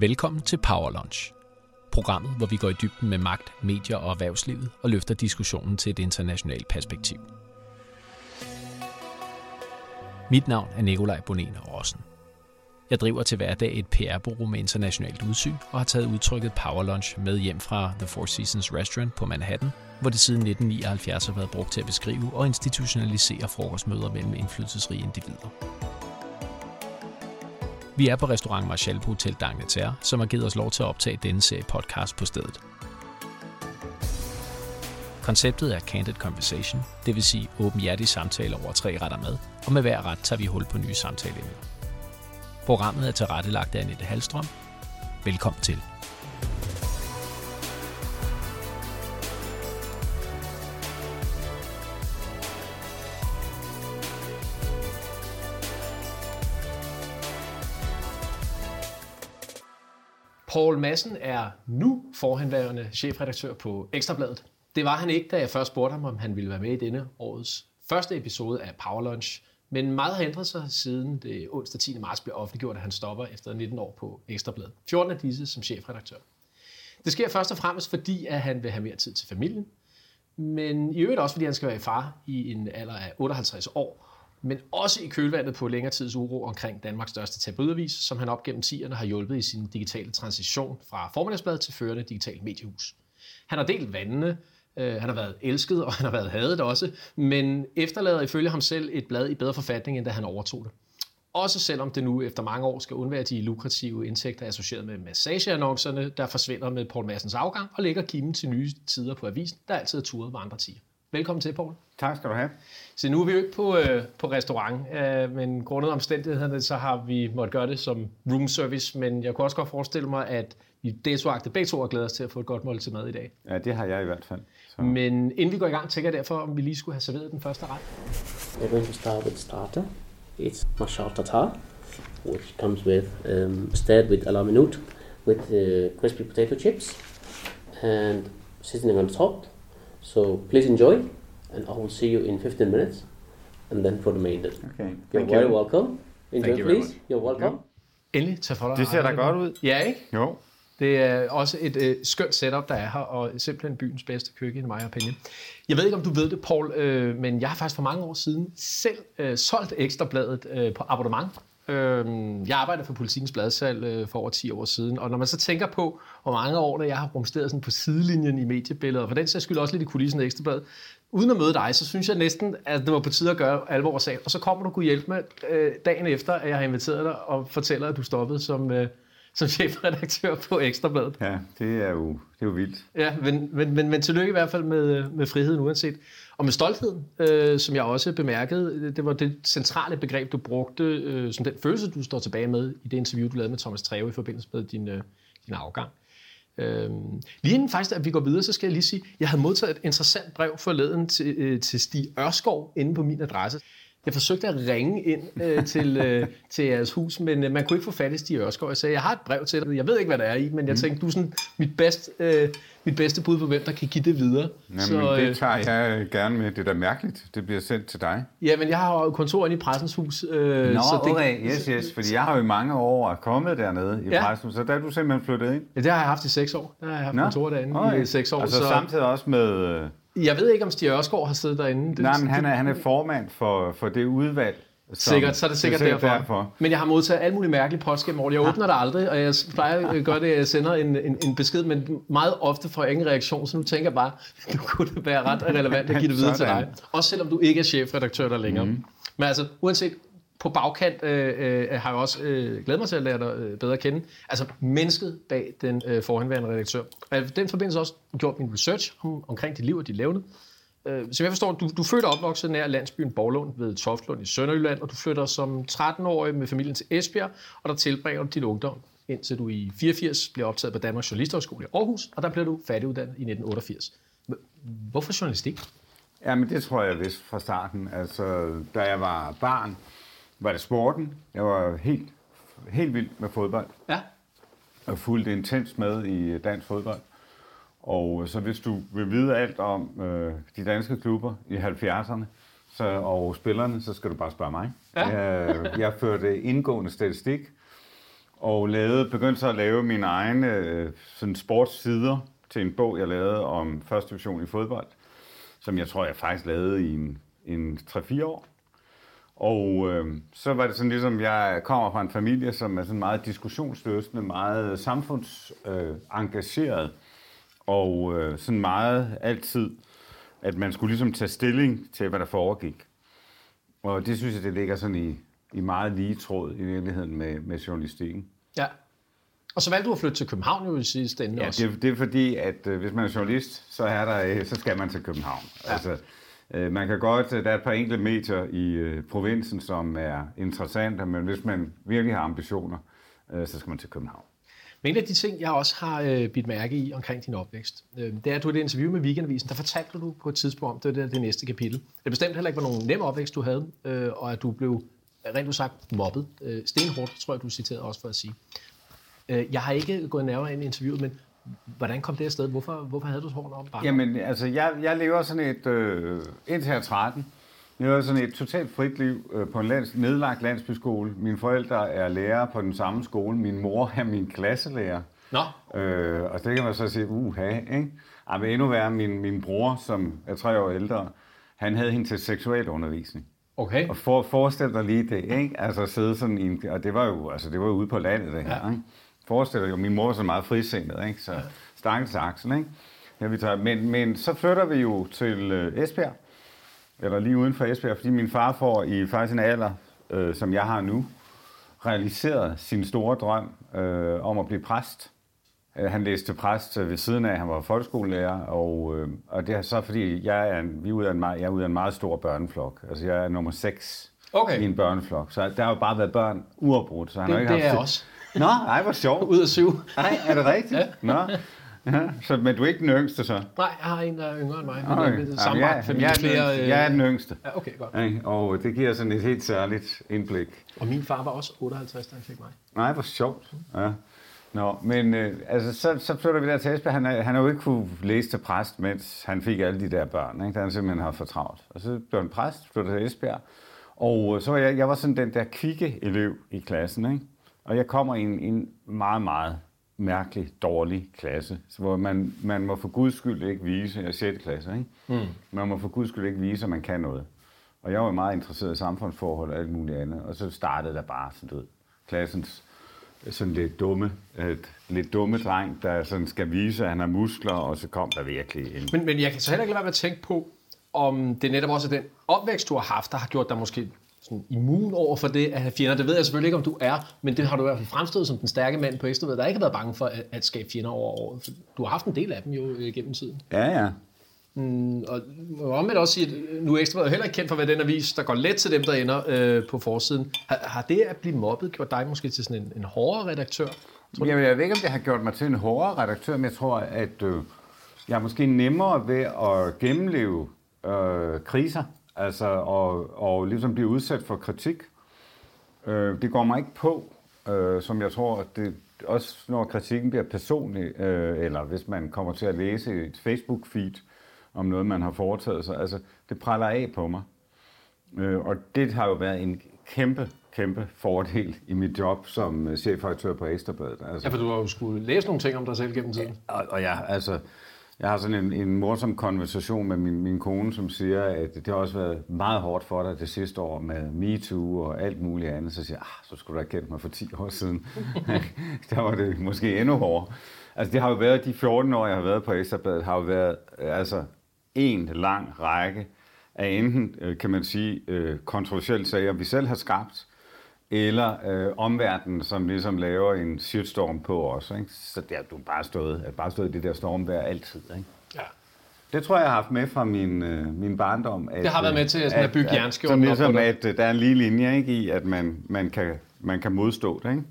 Velkommen til Power Lunch. Programmet, hvor vi går i dybden med magt, medier og erhvervslivet og løfter diskussionen til et internationalt perspektiv. Mit navn er Nikolaj Bonen Rossen. Jeg driver til hverdag et PR-bureau med internationalt udsyn og har taget udtrykket Power Lunch med hjem fra The Four Seasons Restaurant på Manhattan, hvor det siden 1979 har været brugt til at beskrive og institutionalisere frokostmøder mellem indflydelsesrige individer. Vi er på restaurant Marshall på Hotel D'Angleterre, som har givet os lov til at optage denne serie podcast på stedet. Konceptet er Candid Conversation, det vil sige åbenhjertige samtaler over tre retter mad, og med hver ret tager vi hul på nye samtaleemner. Programmet er tilrettelagt af Annette Halstrøm. Velkommen til. Paul Madsen er nu forhenværende chefredaktør på Ekstrabladet. Det var han ikke, da jeg først spurgte ham, om han ville være med i denne årets første episode af Power Lunch. Men meget har ændret sig siden det onsdag 10. marts blev offentliggjort, at han stopper efter 19 år på Ekstrabladet. 14 af disse som chefredaktør. Det sker først og fremmest, fordi at han vil have mere tid til familien, men i øvrigt også, fordi han skal være far i en alder af 58 år, men også i kølvandet på længere tids uro omkring Danmarks største tabloidavis, som han op gennem 10'erne har hjulpet i sin digitale transition fra formiddagsblad til førende digitalt mediehus. Han har delt vandene, øh, han har været elsket, og han har været hadet også, men efterlader ifølge ham selv et blad i bedre forfatning, end da han overtog det. Også selvom det nu efter mange år skal undvære de lukrative indtægter associeret med massageannoncerne, der forsvinder med Paul Massens afgang og lægger kimen til nye tider på avisen, der altid er turet med andre tider. Velkommen til, Paul. Tak skal du have. Så nu er vi jo ikke på, øh, på restaurant, øh, men grundet omstændighederne, så har vi måttet gøre det som room service, men jeg kunne også godt forestille mig, at vi desuagte begge to har glædet os til at få et godt måltid mad i dag. Ja, det har jeg i hvert fald. Så. Men inden vi går i gang, tænker jeg derfor, om vi lige skulle have serveret den første ret. We're going to start with starter. It's mashal tartar, which comes with um, stirred with ala minute, with uh, crispy potato chips and seasoning on top. So please enjoy, and I will see you in 15 minutes, and then for the main dish. Okay. You're Thank very you. welcome. Enjoy, Thank you please. You're welcome. Endelig, tag for dig. Det ser da godt ud. Ja, ikke? Jo. Det er også et øh, skønt setup, der er her, og simpelthen byens bedste køkken, i my opinion. Jeg ved ikke, om du ved det, Paul, øh, men jeg har faktisk for mange år siden selv øh, solgt Ekstrabladet øh, på abonnement. Øh, jeg arbejder for Politikens Bladsal øh, for over 10 år siden, og når man så tænker på, hvor mange år, der jeg har rumsteret sådan på sidelinjen i mediebilledet, og for den sags skyld også lidt i kulissen af Ekstrabladet, uden at møde dig, så synes jeg næsten, at det var på tide at gøre alvor af sagen. Og så kommer du kunne hjælpe mig øh, dagen efter, at jeg har inviteret dig og fortæller, at du stoppede som... Øh, som chefredaktør på Ekstrabladet. Ja, det er jo, det er jo vildt. Ja, men, men, men, men tillykke i hvert fald med, med friheden uanset. Og med stoltheden, øh, som jeg også bemærkede, det var det centrale begreb, du brugte, øh, som den følelse, du står tilbage med i det interview, du lavede med Thomas Treve i forbindelse med din, øh, din afgang. Øh, lige inden faktisk, at vi går videre, så skal jeg lige sige, at jeg havde modtaget et interessant brev forleden til, øh, til Stig Ørskov inde på min adresse. Jeg forsøgte at ringe ind øh, til, øh, til jeres hus, men øh, man kunne ikke få fat i Stig Ørskov. Jeg sagde, jeg har et brev til dig. Jeg ved ikke, hvad der er i, men jeg tænkte, du er sådan mit, bedst, øh, mit bedste bud på, hvem der kan give det videre. Jamen, så, øh, det tager jeg gerne med. Det er da mærkeligt. Det bliver sendt til dig. Ja, men jeg har jo kontor inde i Pressens Hus. Øh, Nå, så det, okay. Yes, yes. Fordi jeg har jo i mange år kommet dernede i Ja. pressen, så der er du simpelthen flyttet ind. Ja, det har jeg haft i seks år. Der har jeg haft Nå, kontor derinde okay. i seks år. Altså så samtidig også med... øh, jeg ved ikke, om Stig Ørskov har siddet derinde. Det, Nej, men han er, han er formand for, for det udvalg. Som, Sikkert, så er det sikkert det er derfor. derfor. Men jeg har modtaget alle mulige mærkelige post gennem året. Jeg åbner det aldrig, og jeg plejer at gøre det, at jeg sender en, en, en besked, men meget ofte får jeg ingen reaktion, så nu tænker jeg bare, nu kunne det være ret relevant at give det videre til dig. Også selvom du ikke er chefredaktør der længere. Mm. Men altså, uanset på bagkant øh, øh, har jeg også øh, glædet mig til at lære dig øh, bedre at kende. Altså mennesket bag den øh, forhenværende redaktør. Og jeg har den forbindelse også gjort min research om, omkring dit liv og dit levende. Øh, Som jeg forstår, du, du fødte født og opvokset nær landsbyen Borglund ved Toftlund i Sønderjylland, og du flytter som 13-årig med familien til Esbjerg, og der tilbringer du din ungdom, indtil du i 84 bliver optaget på Danmarks Journalisthøjskole i Aarhus, og der bliver du færdiguddannet i 1988. Hvorfor journalistik? Jamen det tror jeg vist fra starten. Altså, da jeg var barn, var det sporten. Jeg var helt, helt vild med fodbold. Ja. og fulgte intens med i dansk fodbold. Og så hvis du vil vide alt om øh, de danske klubber i 70'erne så, og spillerne, så skal du bare spørge mig. Ja. jeg, jeg førte indgående statistik og lavede, begyndte så at lave mine egne øh, sådan sportssider til en bog, jeg lavede om første division i fodbold, som jeg tror, jeg faktisk lavede i en, en 3-4 år. Og øh, så var det sådan ligesom, jeg kommer fra en familie, som er sådan meget diskussionsløsende, meget samfundsengageret, øh, og øh, sådan meget altid, at man skulle ligesom tage stilling til, hvad der foregik. Og det synes jeg, det ligger sådan i, i meget lige tråd i virkeligheden med, med journalistikken. Ja. Og så valgte du at flytte til København jo i sidste ende Ja, også. det, det er fordi, at øh, hvis man er journalist, så, er der, øh, så skal man til København. Ja. Altså, Øh, man kan godt, øh, der er et par enkelte medier i øh, provinsen, som er interessante, men hvis man virkelig har ambitioner, så skal man til København. Men en af de ting, jeg også har øh, bidt mærke i omkring din opvækst, øh, det er, at du i det interview med Weekendavisen, der fortalte du på et tidspunkt om, det var det, næste kapitel. Det bestemt heller ikke var nogen nem opvækst, du havde, øh, og at du blev rent udsagt mobbet. Øh, stenhårdt, tror jeg, du citerede også for at sige. Øh, jeg har ikke gået nærmere ind i interviewet, men hvordan kom det afsted? Hvorfor, hvorfor havde du så hårdt om barn? Jamen, altså, jeg, jeg lever sådan et, øh, indtil jeg er 13, jeg lever sådan et totalt frit liv øh, på en lands, nedlagt landsbyskole. Mine forældre er lærere på den samme skole. Min mor er min klasselærer. Nå, Øh, og det kan man så sige, uha, ikke? Ej, men endnu værre, min, min bror, som er tre år ældre, han havde hende til seksualundervisning. okay. Og for, forestil dig lige det, ikke? Altså sidde sådan i en, og det var jo, altså det var jo ude på landet, det her, Ja. ikke? Forestil dig jo, min mor så meget frisindet, ikke? Så stakkels Axel, ikke? Ja, vi tager, men, men så flytter vi jo til øh, Esbjerg, eller lige uden for Esbjerg, fordi min far får i faktisk en alder, øh, som jeg har nu, realiseret sin store drøm øh, om at blive præst. Øh, Han læste til præst øh, ved siden af, han var folkeskolelærer, og, øh, og det er så fordi, jeg er, en, vi er ud af en, meget, jeg er ud af en meget stor børneflok. Altså jeg er nummer 6 Okay. i en børneflok, så der har jo bare været børn uafbrudt. Så han har Det, ikke det haft er også. Nå, ej, hvor sjovt. Ud af syv. Nej, er det rigtigt? ja. Nå. Ja, så, men du er ikke den yngste så? Nej, jeg har en, der er yngre end mig. Men Okay. okay. Jamen, Samme jeg, jeg, er den flere... yngste. øh, jeg er den yngste. Ja, okay, godt. Ikke? Og det giver sådan et helt særligt indblik. Og min far var også 58, da han fik mig. Nej, hvor sjovt. Ja. Nå, men øh, altså, så, så flytter vi der til Esbjerg. Han, er- han har jo ikke kunne læse til præst, mens han fik alle de der børn. Ikke? Der han simpelthen har for travlt. Og så blev han præst, flyttede til Esbjerg. Og øh, så var jeg, jeg var sådan den der kvikke elev i klassen. Ikke? Og jeg kommer i en, en meget, meget mærkelig, dårlig klasse, så hvor man, man må for guds skyld ikke vise, jeg er 6. klasse, ikke? Mm. man må for guds skyld ikke vise, at man kan noget. Og jeg var meget interesseret i samfundsforhold og alt muligt andet, og så startede der bare sådan, ved, klassens sådan lidt dumme, et, lidt dumme dreng, der sådan skal vise, at han har muskler, og så kom der virkelig en... Men, men jeg kan så heller ikke lade være med at tænke på, om det netop også er den opvækst, du har haft, der har gjort dig måske sådan immun over for det at have fjender. Det ved jeg selvfølgelig ikke, om du er, men det har du i hvert fald fremstået som den stærke mand på Ekstrabladet, der ikke har været bange for at, at skabe fjender over året. For du har haft en del af dem jo øh, gennem tiden. Ja, ja. Mm, og må omvendt også sige, at nu er Ekstrabladet heller ikke kendt for at være den avis, der går let til dem, der ender øh, på forsiden. Har, har det at blive mobbet gjort dig måske til sådan en, en hårdere redaktør? Jeg, jeg ved ikke, om det har gjort mig til en hårdere redaktør, men jeg tror, at øh, jeg er måske nemmere ved at gennemleve øh, kriser, altså og, og ligesom blive udsat for kritik. Øh, det går mig ikke på, øh, som jeg tror, at det, også når kritikken bliver personlig, øh, eller hvis man kommer til at læse et Facebook-feed om noget, man har foretaget sig, altså det praller af på mig. Øh, og det har jo været en kæmpe, kæmpe fordel i mit job som øh, chefredaktør på Ekstrabladet. Altså, Ja, for du har jo skulle læse nogle ting om dig selv gennem tiden. og, og jeg, altså, jeg har sådan en, en morsom konversation med min, min kone, som siger, at det har også været meget hårdt for dig det sidste år med MeToo og alt muligt andet. Så siger jeg, ah, så skulle du have kendt mig for 10 år siden. der var det måske endnu hårdere. Altså det har jo været, de 14 år, jeg har været på Ekstrabladet, har jo været altså en lang række af enten, øh, kan man sige, øh, kontroversielle sager, vi selv har skabt, eller øh, omverdenen, som ligesom laver en shitstorm på os. Ikke? Så der du har bare stået, at bare stået i det der stormvejr altid. Ikke? Ja. Det tror jeg, jeg har haft med fra min, øh, min barndom. At, Det har været med til sådan at bygge jernskjolden Som op på ligesom, at øh, der er en lige linje ikke, i, at man, man, kan, man kan modstå det. Ikke?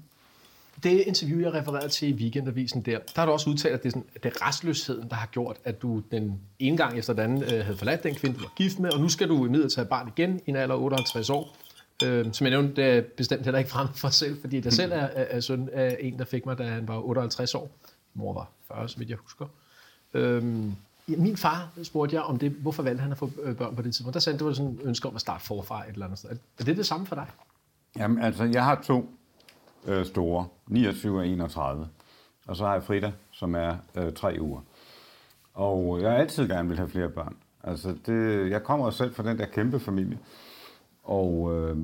Det interview, jeg refererede til i Weekendavisen der, der har du også udtalt, at det er, sådan, at det er restløsheden, der har gjort, at du den ene gang efter den anden øh, havde forladt den kvinde, du var gift med, og nu skal du imidlertid have barn igen i en alder af 58 år. Øh, som jeg nævnte, det er bestemt heller ikke frem for selv, fordi jeg selv er, er, er søn af en, der fik mig, da han var 58 år. Mor var 40, så vidt jeg husker. Øh, ja, min far spurgte jeg om det, hvorfor valgte han at få øh, børn på det tidspunkt. Der sagde han, det var sådan et ønske om at starte forfra et eller andet sted. Er det det samme for dig? Jamen, altså, jeg har to øh, store, 29 og 31. Og så har jeg Frida, som er øh, tre uger. Og jeg har altid gerne vil have flere børn. Altså det, jeg kommer selv fra den der kæmpe familie. Og øh,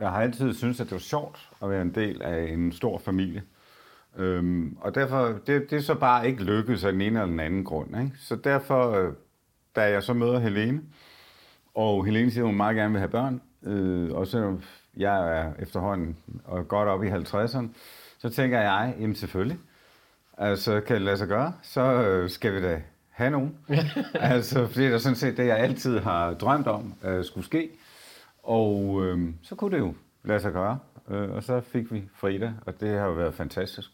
jeg har altid syntes, at det var sjovt at være en del af en stor familie. Øhm, og derfor, det, det er så bare ikke lykkedes af den ene eller den anden grund. Ikke? Så derfor, øh, da jeg så møder Helene, og Helene siger, at hun meget gerne vil have børn, øh, og så jeg er efterhånden og godt op i 50'erne, så tænker jeg, jamen selvfølgelig, altså kan det lade sig gøre, så øh, skal vi da have nogen. altså, fordi det er sådan set det, jeg altid har drømt om, øh, skulle ske. Og øh, så kunne det jo lade sig gøre. Øh, og så fik vi Frida, og det har jo været fantastisk.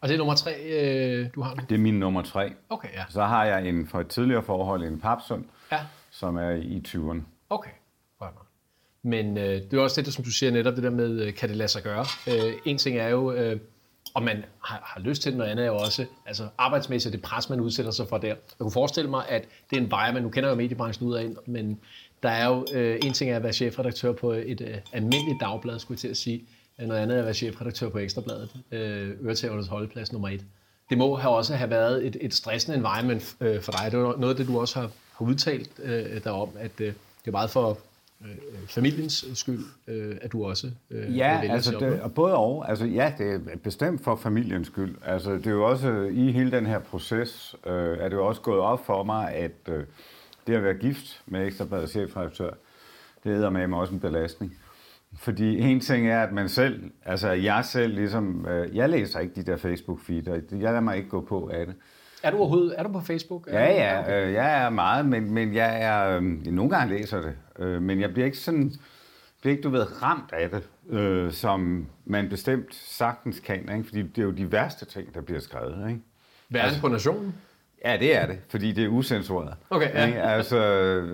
Og det er nummer tre, øh, du har nu? Det er min nummer tre. Okay, ja. Så har jeg en fra et tidligere forhold, en papsund, Ja, som er i 20'erne. okay. Godt nok. Men øh, det er også det, som du siger netop, det der med, øh, kan det lade sig gøre? Øh, en ting er jo, øh, om man har, har lyst til det, noget andet er jo også altså arbejdsmæssigt det pres, man udsætter sig for der. Jeg kunne forestille mig, at det er en man nu kender jo mediebranchen ud af, men der er jo øh, en ting er at være chefredaktør på et øh, almindeligt dagblad, skulle jeg til at sige. Noget andet er at være chefredaktør på Ekstrabladet, øh, Øretævernes holdeplads nummer et. Det må have også have været et, et stressende environment øh, for dig. Det var noget af det, du også har, har udtalt øh, derom, at øh, det er meget for øh, familiens skyld, øh, at du også øh, Ja, altså det, og både og. Altså, ja, det er bestemt for familiens skyld. Altså, det er jo også i hele den her proces, øh, er det jo også gået op for mig, at øh, det at være gift med Ekstrabladets chefredaktør, det er med mig også en belastning. Fordi en ting er, at man selv, altså jeg selv ligesom, øh, jeg læser ikke de der Facebook-feed, og jeg lader mig ikke gå på af det. Er du overhovedet er du på Facebook? Ja, ja, øh, jeg er meget, men, men jeg er, øh, nogle gange læser det, øh, men jeg bliver ikke sådan, bliver ikke, du ved, ramt af det, øh, som man bestemt sagtens kan, ikke? fordi det er jo de værste ting, der bliver skrevet. Ikke? Verden på nationen? Ja, det er det, fordi det er usensureret. Okay, ja. Ikke? Altså,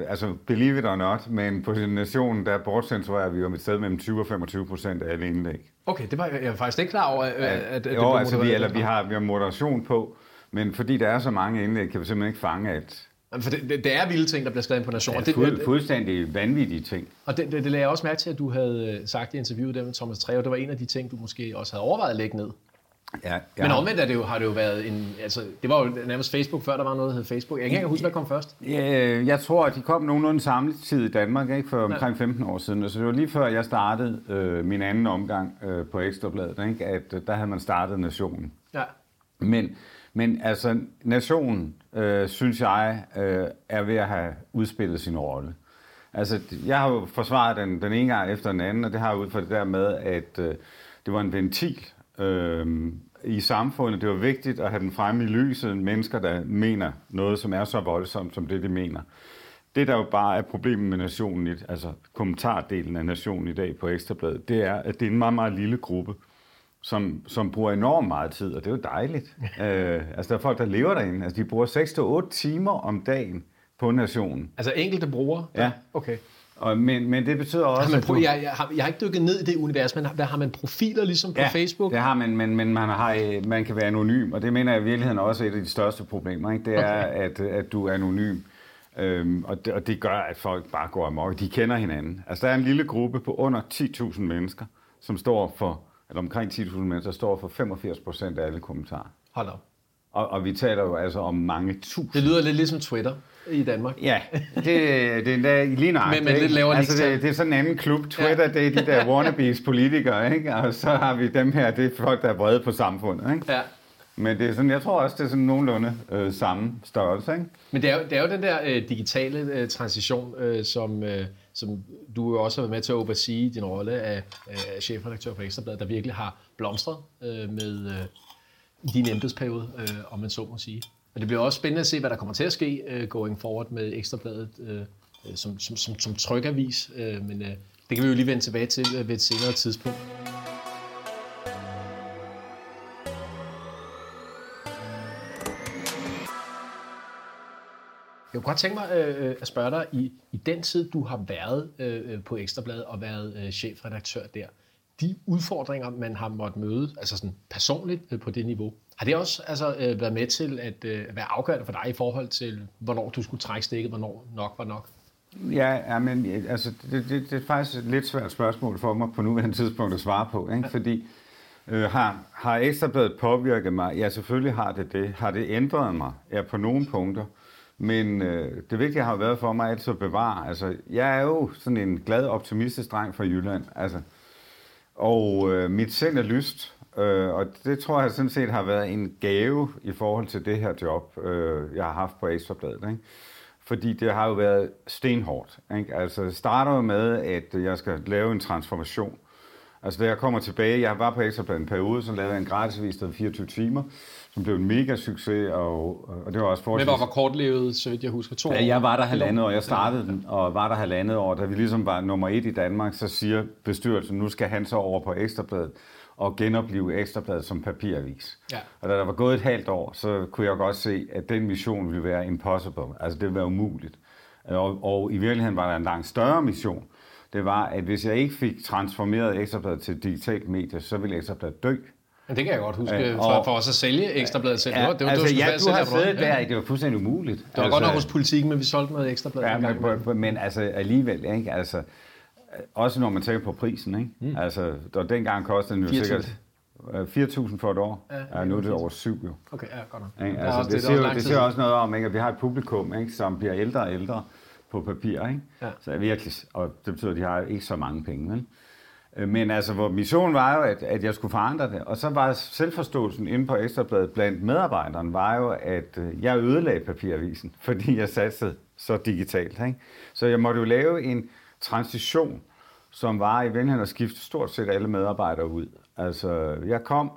altså, believe it or not, men på nationen, der bortcensurerer vi jo et sted mellem 20 og 25 procent af alle indlæg. Okay, det var jeg, var faktisk ikke klar over, at, at, at det jo, altså, vi, eller vi har, vi har moderation på, men fordi der er så mange indlæg, kan vi simpelthen ikke fange alt. For det, det, det er vilde ting, der bliver skrevet ind på nationen. Ja, fuld, det, fuldstændig vanvittige ting. og det, det, det lagde jeg også mærke til, at du havde øh, sagt i interviewet der med Thomas Treve. Det var en af de ting, du måske også havde overvejet at lægge ned. Ja, ja. Men omvendt er det jo, har det jo været en... Altså, det var jo nærmest Facebook, før der var noget, der hed Facebook. Jeg kan ikke huske, hvad kom først. Ja, Jeg tror, at de kom nogenlunde samme tid i Danmark, ikke for omkring 15 år siden. Så det var lige før, jeg startede øh, min anden omgang øh, på Ekstrabladet, ikke? at øh, der havde man startet Nationen. Ja. Men, men altså, Nationen, øh, synes jeg, øh, er ved at have udspillet sin rolle. Altså, jeg har jo forsvaret den, den ene gang efter den anden, og det har jeg ud fra det der med, at øh, det var en ventil øh, i samfundet. Det var vigtigt at have den fremme i lyset, mennesker, der mener noget, som er så voldsomt, som det, de mener. Det, der jo bare er problemet med nationen, altså kommentardelen af nationen i dag på Ekstrabladet, det er, at det er en meget, meget lille gruppe, som, som bruger enormt meget tid, og det er jo dejligt. øh, altså, der er folk, der lever derinde. Altså, de bruger 6-8 timer om dagen på nationen. Altså enkelte brugere? Ja. Okay. Og, men, men det betyder også, Har man, at du... jeg, jeg, har, jeg har ikke dykket ned i det univers, men har, har man profiler ligesom på Ja, Facebook? det har man, men, men man, har, øh, man kan være anonym, og det mener jeg i virkeligheden også er et af de største problemer. Ikke? Det er, at, at du er anonym, øhm, og, det, og det gør, at folk bare går amok. De kender hinanden. Altså, der er en lille gruppe på under 10.000 mennesker, som står for, eller omkring 10.000 mennesker, står for 85 procent af alle kommentarer. Hold op. Og, og vi taler jo altså om mange tusind. Det lyder lidt ligesom Twitter i Danmark. Ja, det, det er da lige nøjagtigt. Men- men lidt lavere altså, det, det er sådan en anden klub. Twitter, ja. det er de der wannabes politikere, ikke? Og så har vi dem her, det er folk, der er brede på samfundet, ikke? Ja. Men det er sådan, jeg tror også, det er sådan nogenlunde øh, samme størrelse, ikke? Men det er jo, det er jo den der øh, digitale øh, transition, øh, som, øh, som du jo også har været med til at oversee din rolle af, af chefredaktør på Ekstrabladet, der virkelig har blomstret øh, med øh, din embedsperiode, øh, om man så må sige. Og det bliver også spændende at se, hvad der kommer til at ske øh, going forward med Ekstrabladet øh, øh, som, som, som, som trykavis. Øh, men øh, det kan vi jo lige vende tilbage til øh, ved et senere tidspunkt. Jeg kunne godt tænke mig øh, øh at spørge dig, i, i den tid, du har været øh, øh på Ekstrabladet og været øh, chefredaktør der, de udfordringer, man har måttet møde, altså sådan personligt øh, på det niveau, har det også altså, øh, været med til at øh, være afgørende for dig i forhold til, hvornår du skulle trække stikket, hvornår nok var nok? Ja, ja men altså, det, det, det er faktisk et lidt svært spørgsmål for mig på nuværende tidspunkt at svare på, ikke? fordi øh, har, har Ekstrabladet påvirket mig? Ja, selvfølgelig har det det. Har det ændret mig? Ja, på nogle punkter. Men øh, det vigtige har været for mig altid at bevare. Altså, jeg er jo sådan en glad, optimistisk dreng fra Jylland. Altså, og øh, mit sind er lyst, øh, og det tror jeg sådan set har været en gave i forhold til det her job, øh, jeg har haft på Ekstrabladet. Ikke? Fordi det har jo været stenhårdt. Ikke? Altså, det starter jo med, at jeg skal lave en transformation. Altså, da jeg kommer tilbage, jeg var på Ekstrabladet en periode, så lavede jeg en gratisvis, der 24 timer, som blev en mega succes, og, og det var også forholdsvis... Men var kortlevet, så vidt jeg husker, to ja, jeg var der halvandet år, jeg startede den, og var der halvandet år, da vi ligesom var nummer et i Danmark, så siger bestyrelsen, nu skal han så over på Ekstrabladet og genopleve Ekstrabladet som papiravis. Ja. Og da der var gået et halvt år, så kunne jeg godt se, at den mission ville være impossible. Altså det ville være umuligt. Og, og i virkeligheden var der en langt større mission. Det var, at hvis jeg ikke fik transformeret Ekstrabladet til digitalt medie, så ville Ekstrabladet dø. Ja, det kan jeg godt huske, øh, for, for os at sælge Ekstrabladet selv. Ja, det var, altså, du, ja, du har siddet der, det var fuldstændig umuligt. Det var altså, godt nok hos politikken, men vi solgte noget Ekstrabladet. Ja, men, men altså alligevel, ikke? Altså, også når man tænker på prisen, ikke? Mm. Altså, der, dengang kostede den jo 4, sikkert 4.000 for et år. Ja, ja, nu er det over 7 jo. Okay, ja, godt nok. Ikke? Altså, det, det, siger, det, det siger også noget om, ikke, at vi har et publikum, ikke, som bliver ældre og ældre på papir. Ikke? Ja. Så virkelig, og det betyder, at de har ikke så mange penge. Vel? Øh, men altså, hvor missionen var jo, at, at jeg skulle forandre det. Og så var selvforståelsen inde på Ekstrabladet blandt medarbejderne, var jo, at øh, jeg ødelagde papiravisen, fordi jeg satte så digitalt. Ikke? Så jeg måtte jo lave en transition, som var i virkeligheden at skifte stort set alle medarbejdere ud. Altså, jeg kom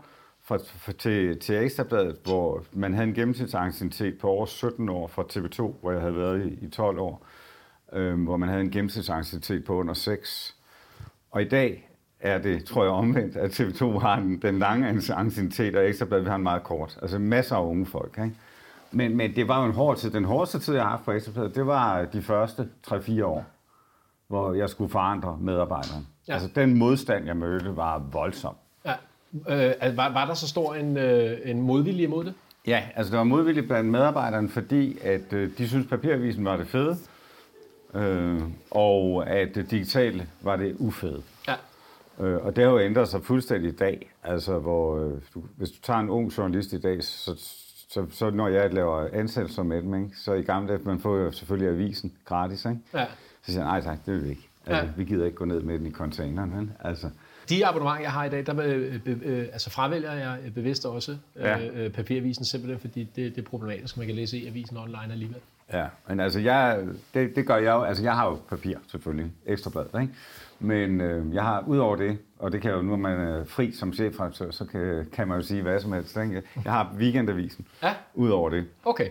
fra, fra, til, til Ekstrabladet, hvor man havde en gennemsnitsanciennitet på over 17 år fra TV2, hvor jeg havde været i, i 12 år, øh, hvor man havde en gennemsnitsanciennitet på under 6. Og i dag er det, tror jeg, omvendt, at TV2 har den, den lange anciennitet, og Ekstrabladet har en meget kort. Altså masser af unge folk, ikke? Men, men det var jo en hård tid. Den hårdeste tid, jeg har haft på Ekstrabladet, det var de første 3-4 år hvor jeg skulle forandre medarbejderen. Ja. Altså den modstand, jeg mødte, var voldsom. Ja. Øh, var, var der så stor en, øh, en modvilje mod det? Ja, altså der var modvilje blandt medarbejderne, fordi at øh, de synes papirvisen var det fede, øh, og at det digitale var det ufede. Ja. Øh, og det har jo ændret sig fuldstændig i dag. Altså, hvor, øh, du, hvis du tager en ung journalist i dag, så, så, så når jeg laver ansættelse som admin, så i gamle dage, man får jo selvfølgelig avisen gratis, ikke? Ja. Så siger nej tak, det vil vi ikke. Altså, ja. Vi gider ikke gå ned med den i containeren. Vel? Altså. De abonnementer, jeg har i dag, der øh, øh, altså fravælger jeg bevidst også ja. øh, papiravisen, simpelthen fordi det, det er problematisk, man kan læse i avisen online alligevel. Ja, men altså, jeg, det, det gør jeg jo. Altså, jeg har jo papir, selvfølgelig. Ekstrablad, ikke? Men øh, jeg har, udover det, og det kan jo, nu man er fri som chefredaktør, så kan, kan man jo sige hvad som helst. Ikke? Jeg har weekendavisen, ja. udover det. Okay.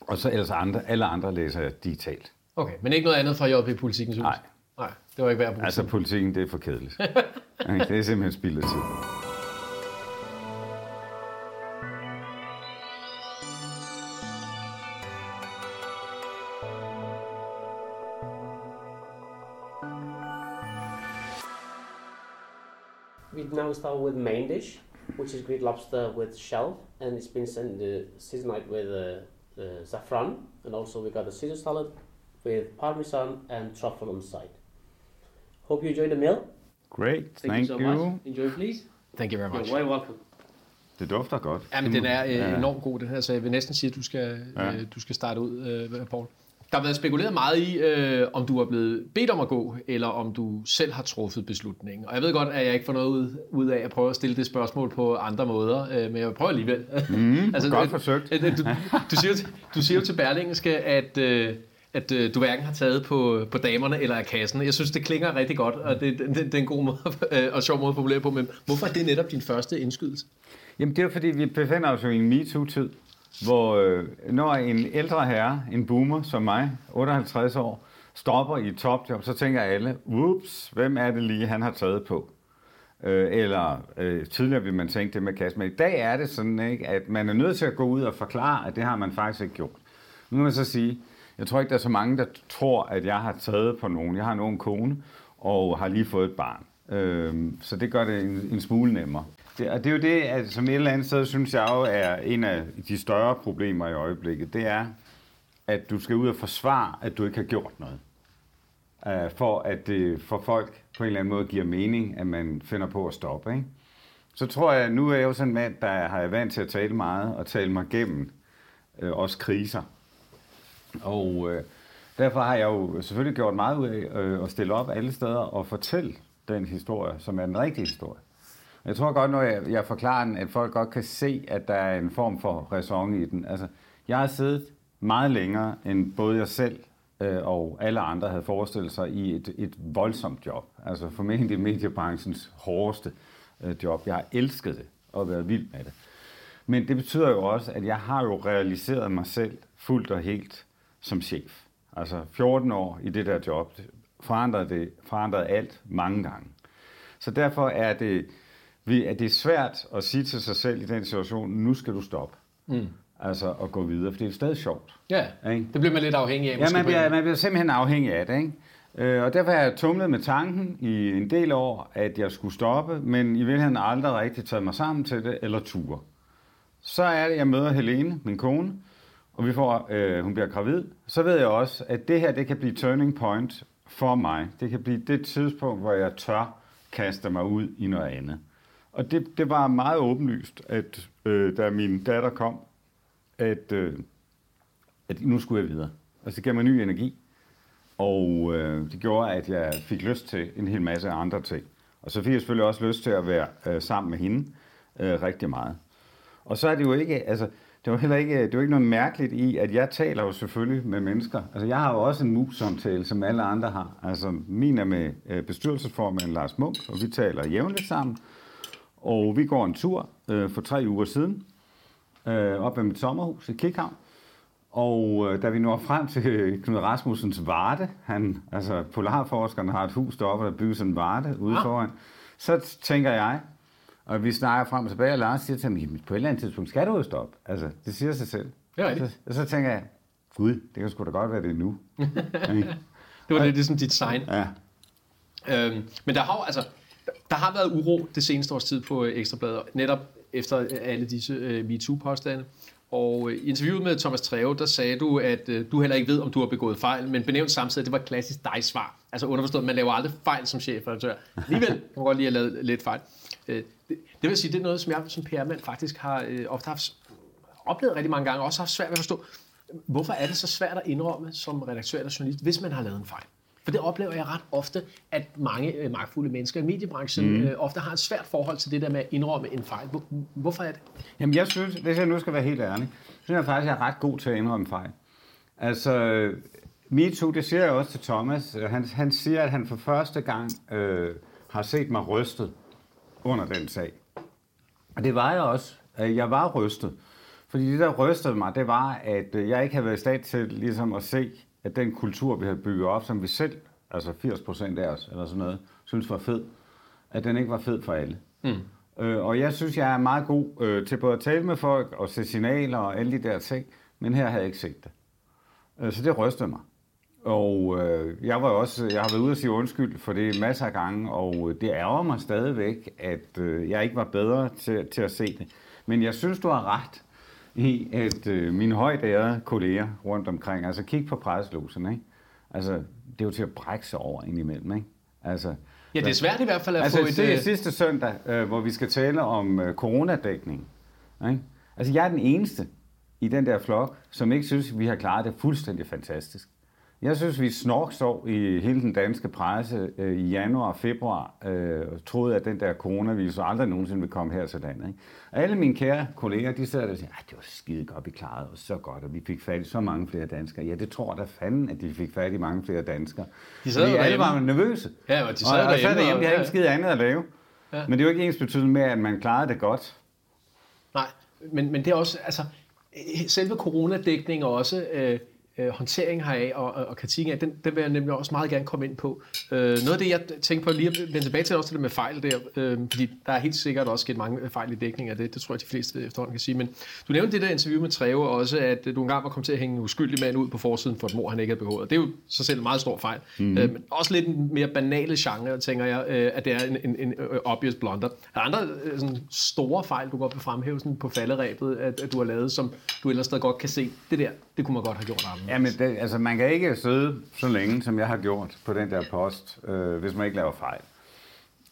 Og så ellers andre, alle andre læser jeg digitalt. Okay, men ikke noget andet fra JP Politikens Hus? Nej. Nej, det var ikke værd at bruge Altså, politikken, det er for kedeligt. det er simpelthen spild af tid. We now start with main dish, which is grilled lobster with shell, and it's been sent, uh, seasoned with uh, uh, saffron, and also we got a Caesar salad with parmesan and truffle on the side. Hope you enjoy the meal. Great, thank, thank you. So you. Much. Enjoy, please. Thank you very much. You're very welcome. Det dufter godt. Ja, men den er øh, ja. enormt god, den her, så jeg vil næsten sige, at du skal, ja. øh, du skal starte ud, øh, Paul. Der har været spekuleret meget i, øh, om du er blevet bedt om at gå, eller om du selv har truffet beslutningen. Og jeg ved godt, at jeg ikke får noget ud, ud af at prøve at stille det spørgsmål på andre måder, øh, men jeg vil prøve alligevel. Mm, altså, godt forsøgt. Øh, du, du, siger jo, du siger jo til Berlingske, at... Øh, at øh, du hverken har taget på, på damerne eller af kassen. Jeg synes, det klinger rigtig godt, og det, det, det er en god måde øh, og sjov måde at formulere på, men hvorfor er det netop din første indskydelse? Jamen det er fordi, vi befinder os jo i en MeToo-tid, hvor øh, når en ældre herre, en boomer som mig, 58 år, stopper i et topjob, så tænker alle, whoops, hvem er det lige, han har taget på? Øh, eller øh, tidligere ville man tænke det med kasse, men i dag er det sådan, ikke, at man er nødt til at gå ud og forklare, at det har man faktisk ikke gjort. Nu kan man så sige, jeg tror ikke, der er så mange, der tror, at jeg har taget på nogen. Jeg har nogen kone, og har lige fået et barn. Øh, så det gør det en, en smule nemmere. Det, og det er jo det, at som et eller andet sted, synes jeg jo er en af de større problemer i øjeblikket. Det er, at du skal ud og forsvare, at du ikke har gjort noget. Uh, for at det for folk på en eller anden måde giver mening, at man finder på at stoppe. Ikke? Så tror jeg, nu er jeg jo sådan en mand, der har jeg vant til at tale meget og tale mig gennem uh, også kriser. Og uh, derfor har jeg jo selvfølgelig gjort meget ud af uh, at stille op alle steder og fortælle den historie, som er den rigtige historie. Jeg tror godt, når jeg, jeg forklarer den, at folk godt kan se, at der er en form for ræson i den. Altså, jeg har siddet meget længere, end både jeg selv øh, og alle andre havde forestillet sig i et, et voldsomt job. Altså formentlig mediebranchens hårdeste øh, job. Jeg har elsket det og været vild med det. Men det betyder jo også, at jeg har jo realiseret mig selv fuldt og helt som chef. Altså 14 år i det der job forandrede, det, forandrede alt mange gange. Så derfor er det, at det er svært at sige til sig selv i den situation, nu skal du stoppe. Mm. Altså at gå videre, for det er stadig sjovt. Ja, ikke? det bliver man lidt afhængig af. Ja, man bliver, man bliver simpelthen afhængig af det. Ikke? Øh, og derfor har jeg tumlet med tanken i en del år, at jeg skulle stoppe, men i virkeligheden aldrig rigtig taget mig sammen til det, eller ture. Så er det, jeg møder Helene, min kone, og vi får, øh, hun bliver gravid. Så ved jeg også, at det her, det kan blive turning point for mig. Det kan blive det tidspunkt, hvor jeg tør kaste mig ud i noget andet. Og det, det var meget åbenlyst, at øh, da min datter kom, at, øh, at nu skulle jeg videre. Altså det gav mig ny energi. Og øh, det gjorde, at jeg fik lyst til en hel masse andre ting. Og så fik jeg selvfølgelig også lyst til at være øh, sammen med hende øh, rigtig meget. Og så er det jo ikke, altså, det var heller ikke, det var ikke noget mærkeligt i, at jeg taler jo selvfølgelig med mennesker. Altså, jeg har jo også en mus-samtale, som alle andre har. Altså, min er med øh, bestyrelsesformand Lars Munk, og vi taler jævnligt sammen. Og vi går en tur øh, for tre uger siden, øh, op ved mit sommerhus i Kikhavn. Og øh, da vi når frem til Knud Rasmussens Varde, han, altså polarforskeren har et hus deroppe, der bygger sådan en Varde ude ah. foran, så tænker jeg, og vi snakker frem og tilbage, og Lars siger til mig, på et eller andet tidspunkt skal du jo stoppe. Altså, det siger sig selv. Ja, så, og så tænker jeg, gud, det kan sgu da godt være det nu. det var lidt ligesom dit sign. Ja. Øhm, men der har altså, der har været uro det seneste års tid på Ekstrabladet, netop efter alle disse uh, MeToo-påstande. Og i interviewet med Thomas Treve, der sagde du, at du heller ikke ved, om du har begået fejl, men benævnt samtidig, at det var klassisk dig-svar. Altså underforstået, man laver aldrig fejl som chefredaktør. Alligevel kan man godt lige have lavet lidt fejl. Det, det vil sige, det er noget, som jeg som PR-mand faktisk har ofte haft oplevet rigtig mange gange, og også haft svært ved at forstå. Hvorfor er det så svært at indrømme som redaktør eller journalist, hvis man har lavet en fejl? For det oplever jeg ret ofte, at mange øh, magtfulde mennesker i mediebranchen mm. øh, ofte har et svært forhold til det der med at indrømme en fejl. Hvor, hvorfor er det? Jamen jeg synes, hvis jeg nu skal være helt ærlig, så synes jeg faktisk, at jeg er ret god til at indrømme fejl. Altså, MeToo, det siger jeg også til Thomas. Han, han siger, at han for første gang øh, har set mig rystet under den sag. Og det var jeg også. Jeg var rystet. Fordi det, der rystede mig, det var, at øh, jeg ikke havde været i stand til ligesom at se at den kultur, vi har bygget op, som vi selv, altså 80 procent af os, eller sådan noget, synes var fed, at den ikke var fed for alle. Mm. Øh, og jeg synes, jeg er meget god øh, til både at tale med folk og se signaler og alle de der ting, men her havde jeg ikke set det. Øh, så det rystede mig. Og øh, jeg var også, jeg har været ude og sige undskyld for det masser af gange, og det ærger mig stadigvæk, at øh, jeg ikke var bedre til, til at se det. Men jeg synes, du har ret i, at øh, mine højt ærede kolleger rundt omkring, altså kig på presselosen, ikke? Altså, det er jo til at brække sig over indimellem, ikke? Altså, ja, det er svært i hvert fald at altså, få et... Det er øh, sidste søndag, øh, hvor vi skal tale om øh, coronadækning. Ikke? Altså, jeg er den eneste i den der flok, som ikke synes, vi har klaret det fuldstændig fantastisk. Jeg synes, vi snorksov i hele den danske presse øh, i januar og februar, øh, og troede, at den der coronavirus aldrig nogensinde ville komme her til landet. Ikke? Og alle mine kære kolleger, de sidder der og siger, at det var skide godt, vi klarede os så godt, og vi fik fat i så mange flere danskere. Ja, det tror der fanden, at de fik fat i mange flere danskere. De sad alle var nervøse. Ja, og de sad og, derhjemme. Og derhjemme, de havde ikke skide andet at lave. Ja. Men det er jo ikke ens betydning med, at man klarede det godt. Nej, men, men det er også, altså, selve coronadækning også... Øh, øh, håndtering heraf og, og, og kritikken af, den, den vil jeg nemlig også meget gerne komme ind på. Øh, noget af det, jeg tænker på lige at vende tilbage til, også til det med fejl der, øh, fordi der er helt sikkert også sket mange fejl i dækning af det, det tror jeg, de fleste efterhånden kan sige. Men du nævnte det der interview med Treve også, at du engang var kommet til at hænge en uskyldig mand ud på forsiden for et mor, han ikke havde begået. Det er jo så selv en meget stor fejl. Mm. Øh, men også lidt en mere banale genre, tænker jeg, øh, at det er en, en, en obvious blunder. Er der andre øh, sådan store fejl, du godt vil fremhæve sådan på falderæbet, at, at du har lavet, som du ellers stadig godt kan se, det der, det kunne man godt have gjort anderledes? Jamen, det, altså, man kan ikke sidde så længe, som jeg har gjort på den der post, øh, hvis man ikke laver fejl.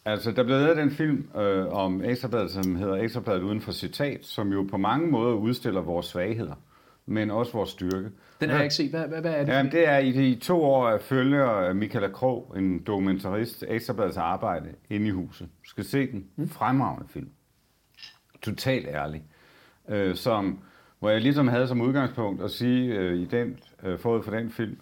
Altså, der blev lavet den film øh, om Ekstrabladet, som hedder Ekstrabladet uden for citat, som jo på mange måder udstiller vores svagheder, men også vores styrke. Den har jeg ikke set. Hvad, hvad, hvad er det? Jamen, det er i de to år, at følger Michaela Krog, en dokumentarist, Ekstrabladets arbejde inde i huset. Du skal se den. Mm. Fremragende film. Totalt ærlig. Øh, som, hvor jeg ligesom havde som udgangspunkt at sige øh, i den, øh, forud for den film,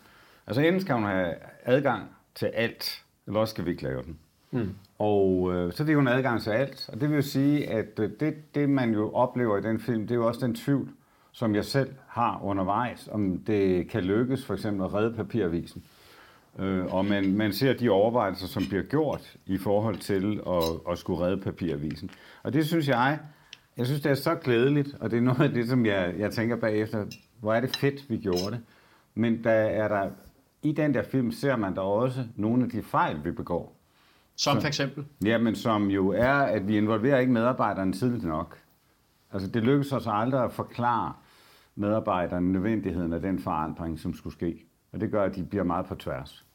altså enten skal hun have adgang til alt, eller også skal vi ikke lave den. Mm. Og øh, så er det jo en adgang til alt, og det vil jo sige, at øh, det, det man jo oplever i den film, det er jo også den tvivl, som jeg selv har undervejs, om det kan lykkes for eksempel at redde papiravisen. Øh, og man, man ser de overvejelser, som bliver gjort i forhold til at, at skulle redde papiravisen. Og det synes jeg, jeg synes det er så glædeligt, og det er noget af det, som jeg, jeg tænker bagefter, hvor er det fedt, vi gjorde det. Men der er der, i den der film ser man der også nogle af de fejl, vi begår. Som for eksempel? Jamen, som jo er, at vi involverer ikke medarbejderne tidligt nok. Altså, det lykkes os aldrig at forklare medarbejderne nødvendigheden af den forandring, som skulle ske. Og det gør, at de bliver meget på tværs.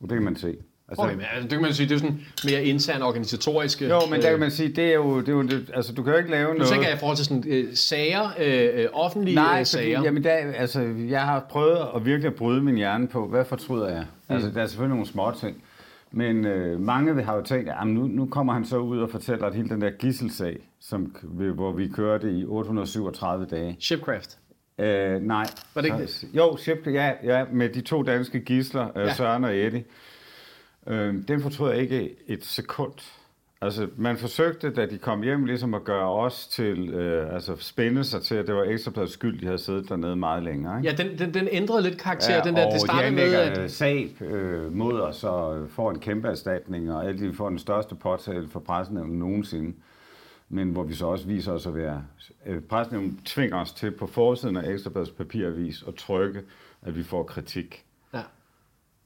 Og det kan man se. Altså, okay, men altså, det kan man sige, det er sådan mere intern organisatoriske... Jo, men der kan man sige, det er jo... Det er jo det, altså, du kan jo ikke lave nu noget... Nu tænker jeg i forhold til sådan øh, sager, øh, offentlige Nej, øh, sager. Nej, jamen der, altså, jeg har prøvet at virkelig at bryde min hjerne på, hvad fortryder jeg? Mm. Altså, der er selvfølgelig nogle små ting. Men øh, mange har jo tænkt, at nu, nu kommer han så ud og fortæller, at hele den der gisselsag, som, hvor vi kørte i 837 dage. Shipcraft. Øh, nej. Var det ikke det? Jo, Ship, ja, ja, med de to danske gisler, øh, ja. Søren og Eddie. Øh, den fortryder jeg ikke et sekund. Altså, man forsøgte, da de kom hjem, ligesom at gøre os til, øh, altså spænde sig til, at det var ekstrabladets skyld, de havde siddet dernede meget længere. Ikke? Ja, den, den, den ændrede lidt karakter, ja, den der, det startede de med, at... sag øh, mod os og får en kæmpe erstatning, og de får den største påtale for pressen nogensinde. Men hvor vi så også viser os at være... Øh, pressen tvinger os til på forsiden af Ekstrabladets papiravis at trykke, at vi får kritik.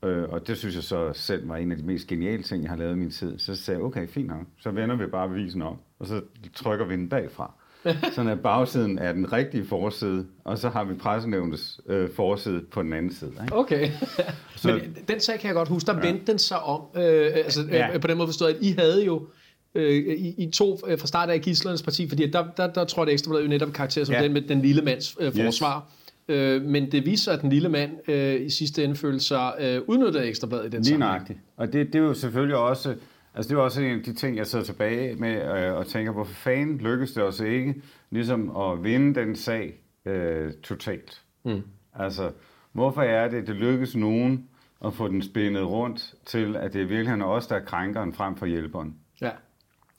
Øh, og det synes jeg så selv var en af de mest geniale ting, jeg har lavet i min tid. Så sagde jeg, okay, fint nok, så vender vi bare avisen om, og så trykker vi den bagfra. Sådan at bagsiden er den rigtige forside, og så har vi pressenævnets øh, forside på den anden side. Ikke? Okay. så, Men den sag kan jeg godt huske, der ja. vendte den sig om, øh, altså, øh, ja. på den måde forstået, at I havde jo øh, I, I to øh, fra start af Gislernes parti, fordi der, der, der tror jeg, det ekstra jo netop karakter som ja. den med den lille mands øh, forsvar. Yes. Øh, men det viser, at den lille mand øh, i sidste ende følte sig øh, udnyttet af Ekstrabladet i den Lige nøjagtigt. Og det, det er jo selvfølgelig også... Altså det er også en af de ting, jeg sidder tilbage med øh, og tænker, hvorfor fanden lykkes det os ikke ligesom at vinde den sag øh, totalt? Mm. Altså, hvorfor er det, det lykkes nogen at få den spændet rundt til, at det er virkelig os, der er krænkeren frem for hjælperen? Ja.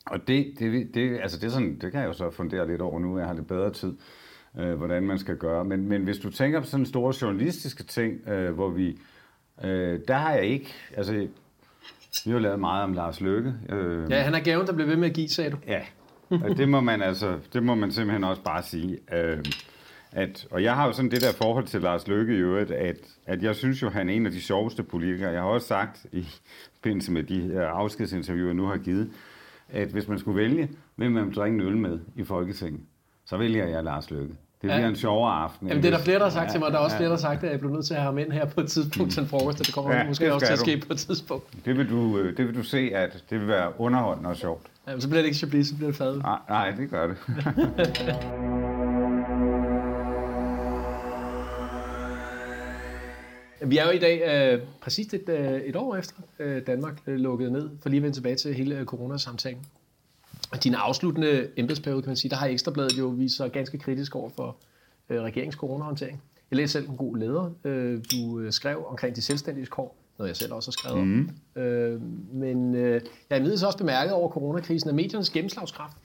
Og det, det, det, altså det, er sådan, det kan jeg jo så fundere lidt over nu, jeg har lidt bedre tid øh, hvordan man skal gøre. Men, men hvis du tænker på sådan store journalistiske ting, øh, hvor vi, øh, der har jeg ikke, altså vi har lavet meget om Lars Løkke. Øh, ja, han er gaven, der blev ved med at give, sagde du. Ja, og det må man altså, det må man simpelthen også bare sige. Øh, at, og jeg har jo sådan det der forhold til Lars Løkke i øvrigt, at, at jeg synes jo, han er en af de sjoveste politikere. Jeg har også sagt i forbindelse med de afskedsinterviewer, jeg nu har givet, at hvis man skulle vælge, hvem man drikke en øl med i Folketinget, så vælger jeg Lars Løkke. Det bliver ja. en sjovere aften. Jamen, det er der flere, der har sagt ja, til mig. Der er også ja. flere, der har sagt, at jeg bliver nødt til at have ham ind her på et tidspunkt til en frokost, og det kommer ja, måske det også til at ske på et tidspunkt. Det vil, du, øh, det vil du se, at det vil være underholdende og sjovt. Ja, så bliver det ikke Chablis, så bliver det fadet. Nej, nej, det gør det. Vi er jo i dag øh, præcis et, øh, et år efter øh, Danmark øh, lukkede ned, for lige at vende tilbage til hele øh, coronasamtalen din afsluttende embedsperiode, kan man sige, der har Ekstrabladet jo vist sig ganske kritisk over for øh, regeringens coronahåndtering. Jeg læste selv en god leder, øh, du øh, skrev omkring de selvstændige kår, noget jeg selv også har skrevet mm. om. Øh, men øh, jeg har også bemærket over coronakrisen, at mediernes gennemslagskraft,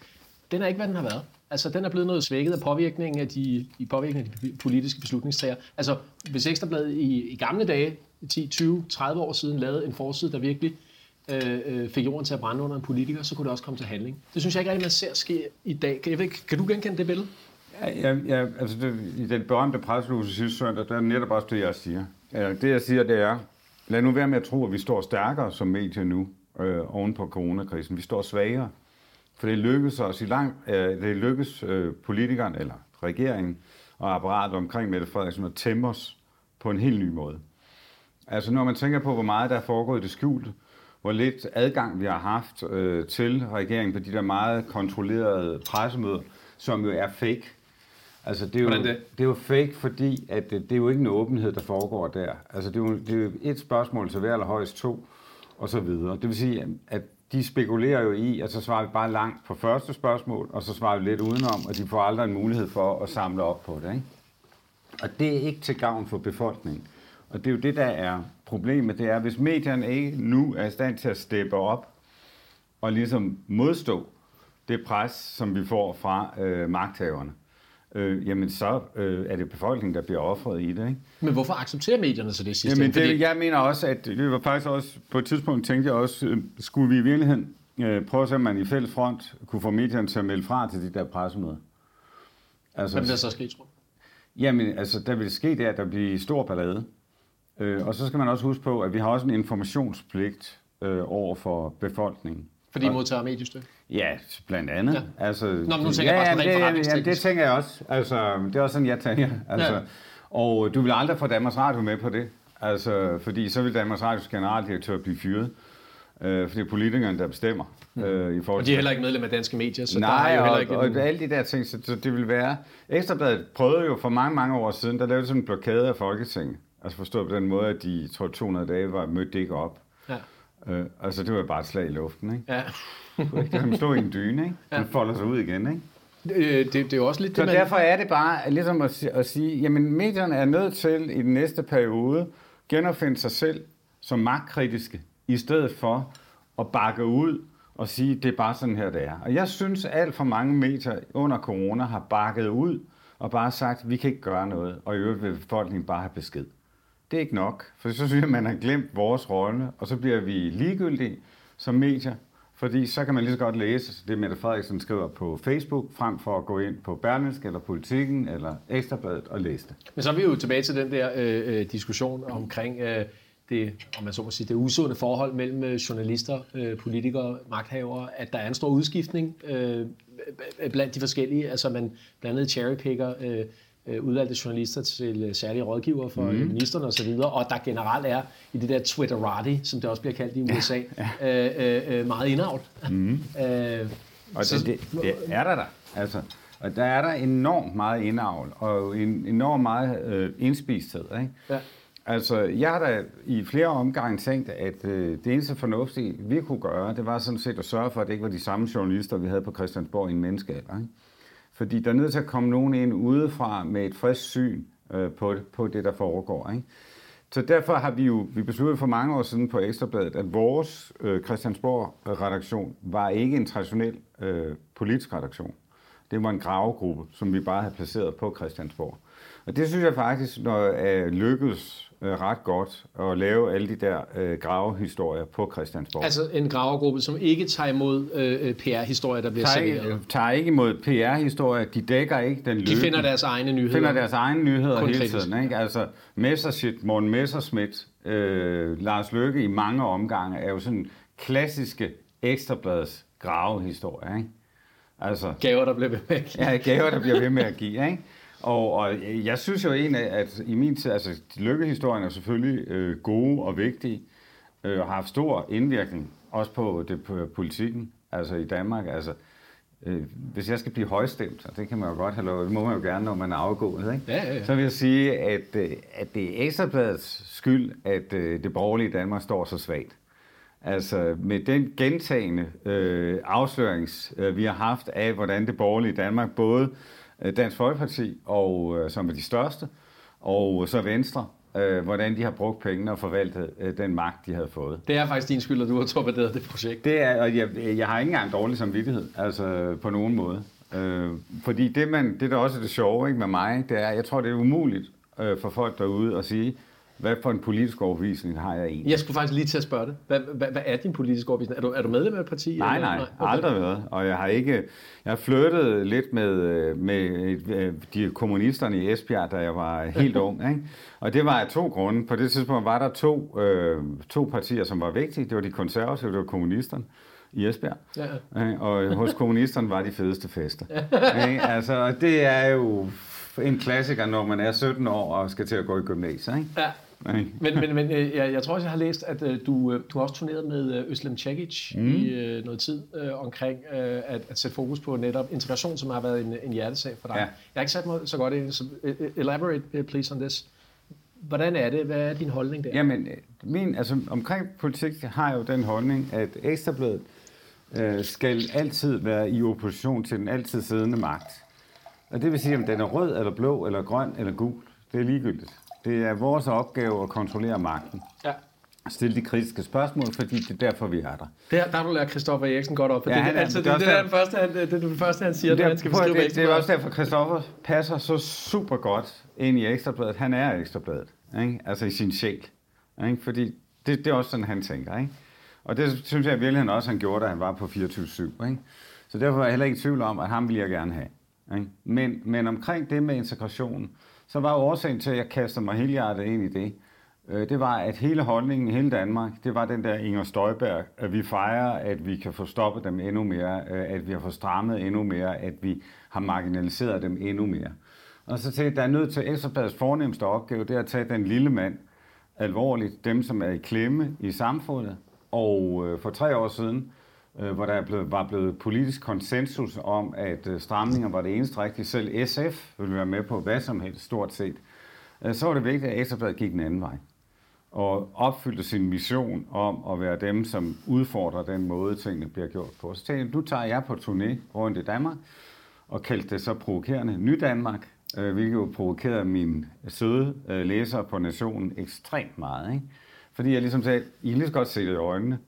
den er ikke, hvad den har været. Altså, den er blevet noget svækket af påvirkningen af de, i påvirkningen af de politiske beslutningstager. Altså, hvis Ekstrabladet i, i gamle dage, 10, 20, 30 år siden, lavede en forside, der virkelig øh, øh, fik jorden til at brænde under en politiker, så kunne det også komme til handling. Det synes jeg ikke rigtig, man ser ske i dag. Kan, jeg ved, kan du genkende det billede? Ja, ja, altså det, i den berømte presseluse sidste søndag, der er netop også det, jeg siger. Det, jeg siger, det er, lad nu være med at tro, at vi står stærkere som medier nu, øh, oven på coronakrisen. Vi står svagere. For det lykkedes os i lang, øh, det lykkedes øh, politikeren, eller regeringen, og apparatet omkring Mette Frederiksen at tæmme os på en helt ny måde. Altså når man tænker på, hvor meget der er foregået i det skjulte, hvor lidt adgang vi har haft øh, til regeringen på de der meget kontrollerede pressemøder, som jo er fake. Altså, det er, jo, det? det er jo fake, fordi at det, det er jo ikke en åbenhed, der foregår der. Altså, det er jo, det er jo et spørgsmål til hver eller højst to, og så videre. Det vil sige, at de spekulerer jo i, at så svarer vi bare langt på første spørgsmål, og så svarer vi lidt udenom, og de får aldrig en mulighed for at samle op på det. Ikke? Og det er ikke til gavn for befolkningen. Og det er jo det, der er problemet, det er, hvis medierne ikke nu er i stand til at steppe op og ligesom modstå det pres, som vi får fra øh, magthaverne, øh, jamen så øh, er det befolkningen, der bliver offret i det. Ikke? Men hvorfor accepterer medierne så det sidste? Jamen, det, jeg mener også, at det var faktisk også, på et tidspunkt tænkte jeg også, øh, skulle vi i virkeligheden øh, prøve at se, om man i fælles front kunne få medierne til at melde fra til de der pressemøder. Altså, Hvad vil der så ske, tror du? Jamen, altså, der vil ske det, at der bliver stor ballade. Øh, og så skal man også huske på, at vi har også en informationspligt øh, over for befolkningen. Fordi I modtager mediestøtte? Ja, blandt andet. Ja. Ja. Altså, Nå, men nu tænker jeg bare sådan det, jamen, det tænker jeg også. Altså, det er også sådan, jeg tænker. Altså, Ja. ja. Og du vil aldrig få Danmarks Radio med på det. Altså, fordi så vil Danmarks Radios generaldirektør blive fyret. Øh, for det er politikerne, der bestemmer. Øh, i forhold Og de er heller ikke medlem af danske medier, så der Nej, er jo heller ikke... og, en- og alle de der ting, så, så det vil være... Ekstrabladet prøvede jo for mange, mange år siden, der lavede sådan en blokade af Folketinget. Altså forstået på den måde, at de, tror jeg, 200 dage var mødt ikke op. Ja. Øh, altså det var bare et slag i luften, ikke? Ja. Kan stå i en dyne, ikke? Den folder sig ud igen, ikke? Øh, Det, det er også lidt Så det, man... derfor er det bare ligesom at, at sige, jamen medierne er nødt til i den næste periode genopfinde sig selv som magtkritiske, i stedet for at bakke ud og sige, det er bare sådan her, det er. Og jeg synes, alt for mange medier under corona har bakket ud og bare sagt, vi kan ikke gøre noget, og i øvrigt vil befolkningen bare have besked. Det er ikke nok, for så synes jeg, man har glemt vores rolle, og så bliver vi ligegyldige som medier, fordi så kan man lige så godt læse det, Mette Frederiksen skriver på Facebook, frem for at gå ind på Berlingske eller Politiken eller Ekstrabladet og læse det. Men så er vi jo tilbage til den der øh, øh diskussion omkring øh, det, om man så må sige, det usunde forhold mellem øh, journalister, øh, politikere, magthavere, at der er en stor udskiftning øh, blandt de forskellige. Altså man blandt andet cherrypicker øh, udvalgte journalister til øh, særlige rådgiver for mm. ministerne osv., og der generelt er i det der Twitterati, som det også bliver kaldt i USA, ja, ja. Øh, øh, øh, meget indavl. Mm. øh, Og så- det, det, det er der der. Altså, og der er der enormt meget indavl, og en, enormt meget øh, indspisthed. Ikke? Ja. Altså, jeg har da i flere omgange tænkt, at øh, det eneste fornuftige, vi kunne gøre, det var sådan set at sørge for, at det ikke var de samme journalister, vi havde på Christiansborg i en menneskealder. Ikke? Fordi der er nødt til at komme nogen ind udefra med et frisk syn øh, på, på det, der foregår. Ikke? Så derfor har vi jo vi besluttet for mange år siden på Ekstrabladet, at vores øh, Christiansborg-redaktion var ikke en traditionel øh, politisk redaktion. Det var en gravegruppe, som vi bare havde placeret på Christiansborg. Og det synes jeg faktisk, når er lykkedes øh, ret godt at lave alle de der øh, gravehistorier på Christiansborg. Altså en gravergruppe, som ikke tager imod øh, øh, PR-historier, der bliver tager, serveret. ikke, tager ikke imod PR-historier, de dækker ikke den løbende. De finder deres egne nyheder. finder deres egne nyheder Kun hele kritisk, tiden. Ikke? Altså, Messerschmidt, Morten Messerschmidt, øh, Lars Løkke i mange omgange er jo sådan klassiske ekstrabladets gravehistorier. Ikke? Altså, Gaver, der bliver ved med at give. ja, gaver, der bliver ved med at give. Ikke? Og, og jeg synes jo egentlig, at i min tid, altså de lykkehistorierne er selvfølgelig øh, gode og vigtige, øh, og har haft stor indvirkning, også på, det, på politikken, altså i Danmark. Altså, øh, hvis jeg skal blive højstemt, og det kan man jo godt have lov, det må man jo gerne, når man er afgået, ikke? Ja, ja, ja. så vil jeg sige, at, øh, at det er Ekstrabladets skyld, at øh, det borgerlige Danmark står så svagt. Altså med den gentagende øh, afslørings, øh, vi har haft af, hvordan det borgerlige Danmark, både øh, Dansk Folkeparti, og, øh, som er de største, og så Venstre, øh, hvordan de har brugt pengene og forvaltet øh, den magt, de havde fået. Det er faktisk din skyld, at du har torpederet det projekt. Det er, og jeg, jeg har ikke engang dårlig samvittighed, altså på nogen måde. Øh, fordi det, man, det der også er det sjove ikke, med mig, det er, jeg tror, det er umuligt øh, for folk derude at sige, hvad for en politisk overbevisning har jeg egentlig? Jeg skulle faktisk lige til at spørge dig. Hvad, hvad, hvad er din politiske overbevisning? Er du, er du medlem af et parti? Nej, eller? nej, okay. aldrig været. Og jeg har ikke, jeg har flyttet lidt med, øh, med øh, de kommunisterne i Esbjerg, da jeg var helt ung. Ikke? Og det var af to grunde. På det tidspunkt var der to, øh, to partier, som var vigtige. Det var de konservative, det var kommunisterne i Esbjerg. Ja. Ikke? Og hos kommunisterne var de fedeste fester. Ikke? Altså, det er jo en klassiker, når man er 17 år og skal til at gå i gymnasiet, ikke? Ja. Men, men, men øh, jeg, jeg tror også, jeg har læst, at uh, du, du har også turneret med Øslem Cekic mm. i uh, noget tid uh, omkring uh, at, at sætte fokus på netop integration, som har været en, en hjertesag for dig. Ja. Jeg har ikke sat mig så godt ind, så elaborate please on this. Hvordan er det? Hvad er din holdning der? Jamen, min, altså, omkring politik har jeg jo den holdning, at Ekstrabladet øh, skal altid være i opposition til den altid siddende magt. Og det vil sige, om den er rød, eller blå, eller grøn, eller gul. Det er ligegyldigt. Det er vores opgave at kontrollere magten. Ja. Stille de kritiske spørgsmål, fordi det er derfor, vi er der. Der, der har du lært Christoffer Eriksen godt op. Ja, det, han, altså, det, det, det, er den første, han, det er det første, han siger, det, han skal beskrive det, det er også derfor, Christoffer passer så super godt ind i Ekstrabladet. Han er Ekstrabladet, ikke? altså i sin sjæl. Ikke? Fordi det, det er også sådan, han tænker. Ikke? Og det synes jeg virkelig, han også han gjorde, da han var på 24-7. Ikke? Så derfor er jeg heller ikke i tvivl om, at ham vil jeg gerne have. Ikke? Men, men omkring det med integration, så var årsagen til, at jeg kastede mig helt hjertet ind i det, øh, det var, at hele holdningen i hele Danmark, det var den der Inger Støjberg, at vi fejrer, at vi kan få stoppet dem endnu mere, øh, at vi har fået strammet endnu mere, at vi har marginaliseret dem endnu mere. Og så til, at der er nødt til Ekstrabladets fornemmeste opgave, det er at tage den lille mand alvorligt, dem som er i klemme i samfundet. Og øh, for tre år siden, Øh, hvor der blevet, var blevet politisk konsensus om, at øh, stramninger var det eneste rigtige. Selv SF ville være med på hvad som helst, stort set. Øh, så var det vigtigt, at Ekstrabladet gik den anden vej og opfyldte sin mission om at være dem, som udfordrer den måde, tingene bliver gjort på. Så tænkte jeg, nu tager jeg på turné rundt i Danmark, og kaldte det så provokerende Ny Danmark, hvilket jo provokerede mine søde læsere på Nationen ekstremt meget. Ikke? Fordi jeg ligesom sagde, I kan lige så godt se det i øjnene.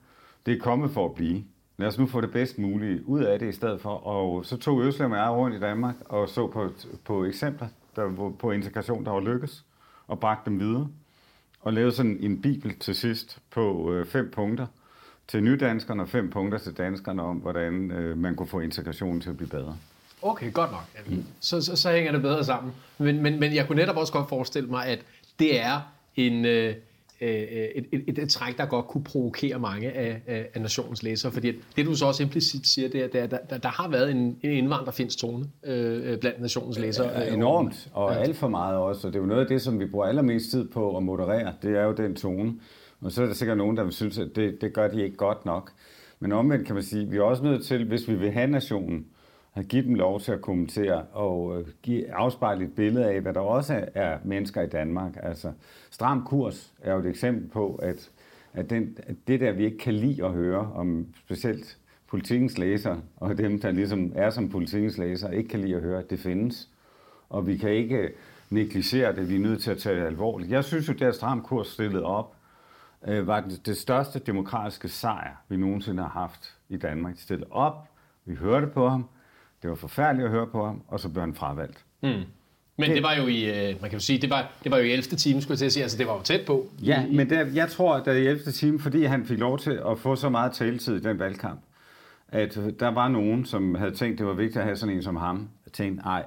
Det er kommet for at blive. Lad os nu få det bedst mulige ud af det i stedet for. Og så tog Øslem og jeg rundt i Danmark og så på, på eksempler der, på integration, der var lykkes, og bragte dem videre. Og lavede sådan en bibel til sidst på øh, fem punkter til nydanskerne og fem punkter til danskerne om, hvordan øh, man kunne få integrationen til at blive bedre. Okay, godt nok. Mm. Så, så, så hænger det bedre sammen. Men, men, men jeg kunne netop også godt forestille mig, at det er en, øh, Øh, et, et, et, et træk, der godt kunne provokere mange af, af, af nationens læsere. Fordi det, du så også implicit siger, det er, er der, der, der har været en, en indvandrerfinsk tone øh, blandt nationens læsere. Ja, enormt, og ja. alt for meget også. Og det er jo noget af det, som vi bruger allermest tid på at moderere. Det er jo den tone. Og så er der sikkert nogen, der vil synes, at det, det gør de ikke godt nok. Men omvendt kan man sige, at vi er også nødt til, hvis vi vil have nationen, at give dem lov til at kommentere og øh, give, afspejle et billede af, hvad der også er mennesker i Danmark. Altså, stram kurs er jo et eksempel på, at, at, den, at det der, vi ikke kan lide at høre om specielt politikens læser, og dem, der ligesom er som politikens læser, ikke kan lide at høre, at det findes. Og vi kan ikke negligere det, vi er nødt til at tage det alvorligt. Jeg synes jo, at stram kurs stillet op, øh, var det, det største demokratiske sejr, vi nogensinde har haft i Danmark. Stillet op, vi hørte på ham, det var forfærdeligt at høre på ham, og så blev han fravalgt. Mm. Men det, det var jo i, øh, man kan jo sige, det var, det var jo i 11. time, skulle jeg til at sige, altså det var jo tæt på. Ja, i, men det, jeg tror, at det i 11. time, fordi han fik lov til at få så meget taletid i den valgkamp, at der var nogen, som havde tænkt, det var vigtigt at have sådan en som ham, og tænkte, nej,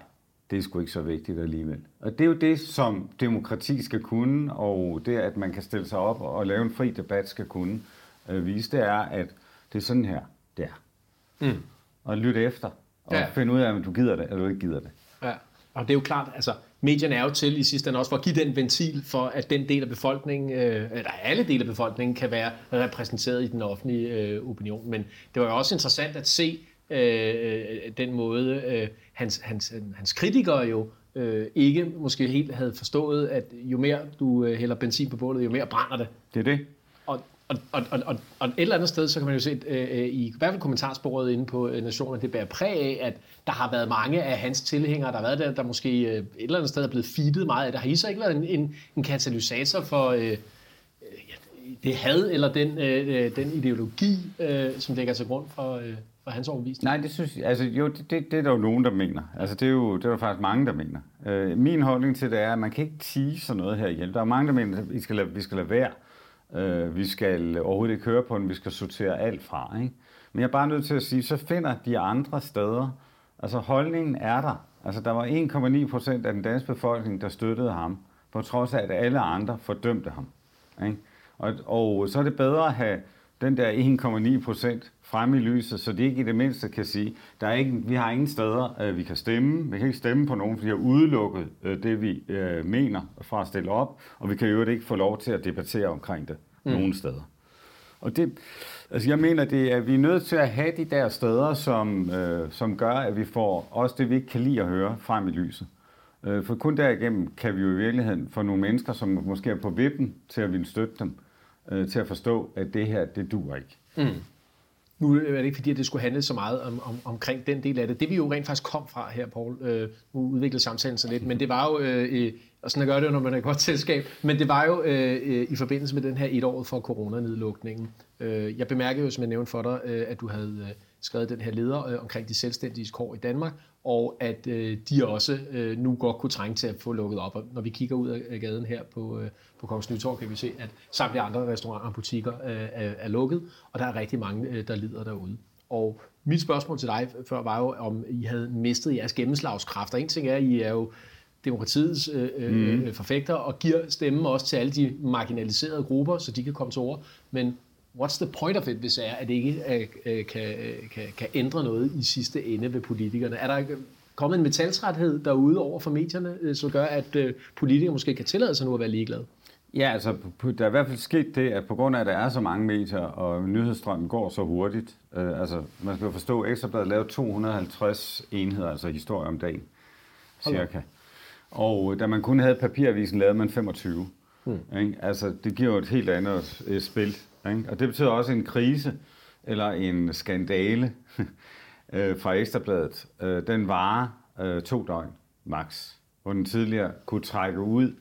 det er sgu ikke så vigtigt alligevel. Og det er jo det, som demokrati skal kunne, og det, at man kan stille sig op og lave en fri debat, skal kunne øh, vise, det er, at det er sådan her, det er. Mm. Og lytte efter og ja. finde ud af, om du gider det, eller du ikke gider det. Ja, og det er jo klart, altså medierne er jo til i sidste ende også for at give den ventil for, at den del af befolkningen, øh, eller alle dele af befolkningen, kan være repræsenteret i den offentlige øh, opinion. Men det var jo også interessant at se øh, den måde, øh, hans, hans, hans kritikere jo øh, ikke måske helt havde forstået, at jo mere du øh, hælder benzin på bålet, jo mere brænder det. Det er det. Og, og, og, og, og et eller andet sted, så kan man jo se, øh, i, i hvert fald kommentarsporet inde på øh, Nationen, det bærer præg af, at der har været mange af hans tilhængere, der har været der, der måske øh, et eller andet sted er blevet feedet meget af det. Har I så ikke været en, en, en katalysator for øh, øh det had eller den, øh, øh, den ideologi, øh, som ligger til grund for, øh, for hans overbevisning? Nej, det synes jeg, altså jo, det, det, det er der jo nogen, der mener. Altså det er jo, det er der faktisk mange, der mener. Øh, min holdning til det er, at man kan ikke sige sådan noget her hjælp. Der er mange, der mener, at vi skal lade, vi skal lade være. Øh, Øh, vi skal overhovedet ikke høre på den, vi skal sortere alt fra. Ikke? Men jeg er bare nødt til at sige, så finder de andre steder, altså holdningen er der. Altså der var 1,9 procent af den danske befolkning, der støttede ham, på trods af, at alle andre fordømte ham. Ikke? Og, og så er det bedre at have den der 1,9 procent frem i lyset, så de ikke i det mindste kan sige, der er ikke, vi har ingen steder, øh, vi kan stemme. Vi kan ikke stemme på nogen, for de har udelukket øh, det, vi øh, mener fra at stille op, og vi kan jo ikke få lov til at debattere omkring det mm. nogen steder. Og det, altså jeg mener, det er, vi er nødt til at have de der steder, som, øh, som gør, at vi får også det, vi ikke kan lide at høre frem i lyset. Øh, for kun derigennem kan vi jo i virkeligheden få nogle mennesker, som måske er på vippen til at ville støtte dem, øh, til at forstå, at det her, det duer ikke. Mm. Nu er det ikke fordi, at det skulle handle så meget om, om, omkring den del af det. Det vi jo rent faktisk kom fra her, Paul, øh, nu udviklede samtalen sig lidt, men det var jo, øh, og sådan at gøre det, når man er et godt selskab, men det var jo øh, øh, i forbindelse med den her et år for coronanedlukningen. Øh, jeg bemærkede jo, som jeg nævnte for dig, øh, at du havde øh, skrevet den her leder øh, omkring de selvstændige kår i Danmark, og at øh, de også øh, nu godt kunne trænge til at få lukket op. Og når vi kigger ud af gaden her på, øh, på Kongens Nytorv, kan vi se, at samtlige andre restauranter og butikker øh, er, er lukket, og der er rigtig mange, øh, der lider derude. Og mit spørgsmål til dig før var jo, om I havde mistet jeres gennemslagskraft. Og en ting er, at I er jo demokratiets øh, øh, mm. forfægter og giver stemme også til alle de marginaliserede grupper, så de kan komme til ord. Men what's the point of it, hvis er, at det ikke øh, kan, kan, kan ændre noget i sidste ende ved politikerne? Er der kommet en metaltræthed derude over for medierne, øh, som gør, at øh, politikere måske kan tillade sig nu at være ligeglade? Ja, altså der er i hvert fald sket det, at på grund af, at der er så mange medier, og nyhedsstrømmen går så hurtigt, øh, altså man skal jo forstå, at Ekstrabladet laver 250 enheder, altså historie om dagen, cirka. Og da man kun havde papiravisen, lavede man 25. Hmm. Ikke? Altså det giver jo et helt andet øh, spil ikke? Og det betyder også en krise eller en skandale øh, fra Ekstrabladet. Øh, den varer øh, to døgn max, hvor den tidligere kunne trække ud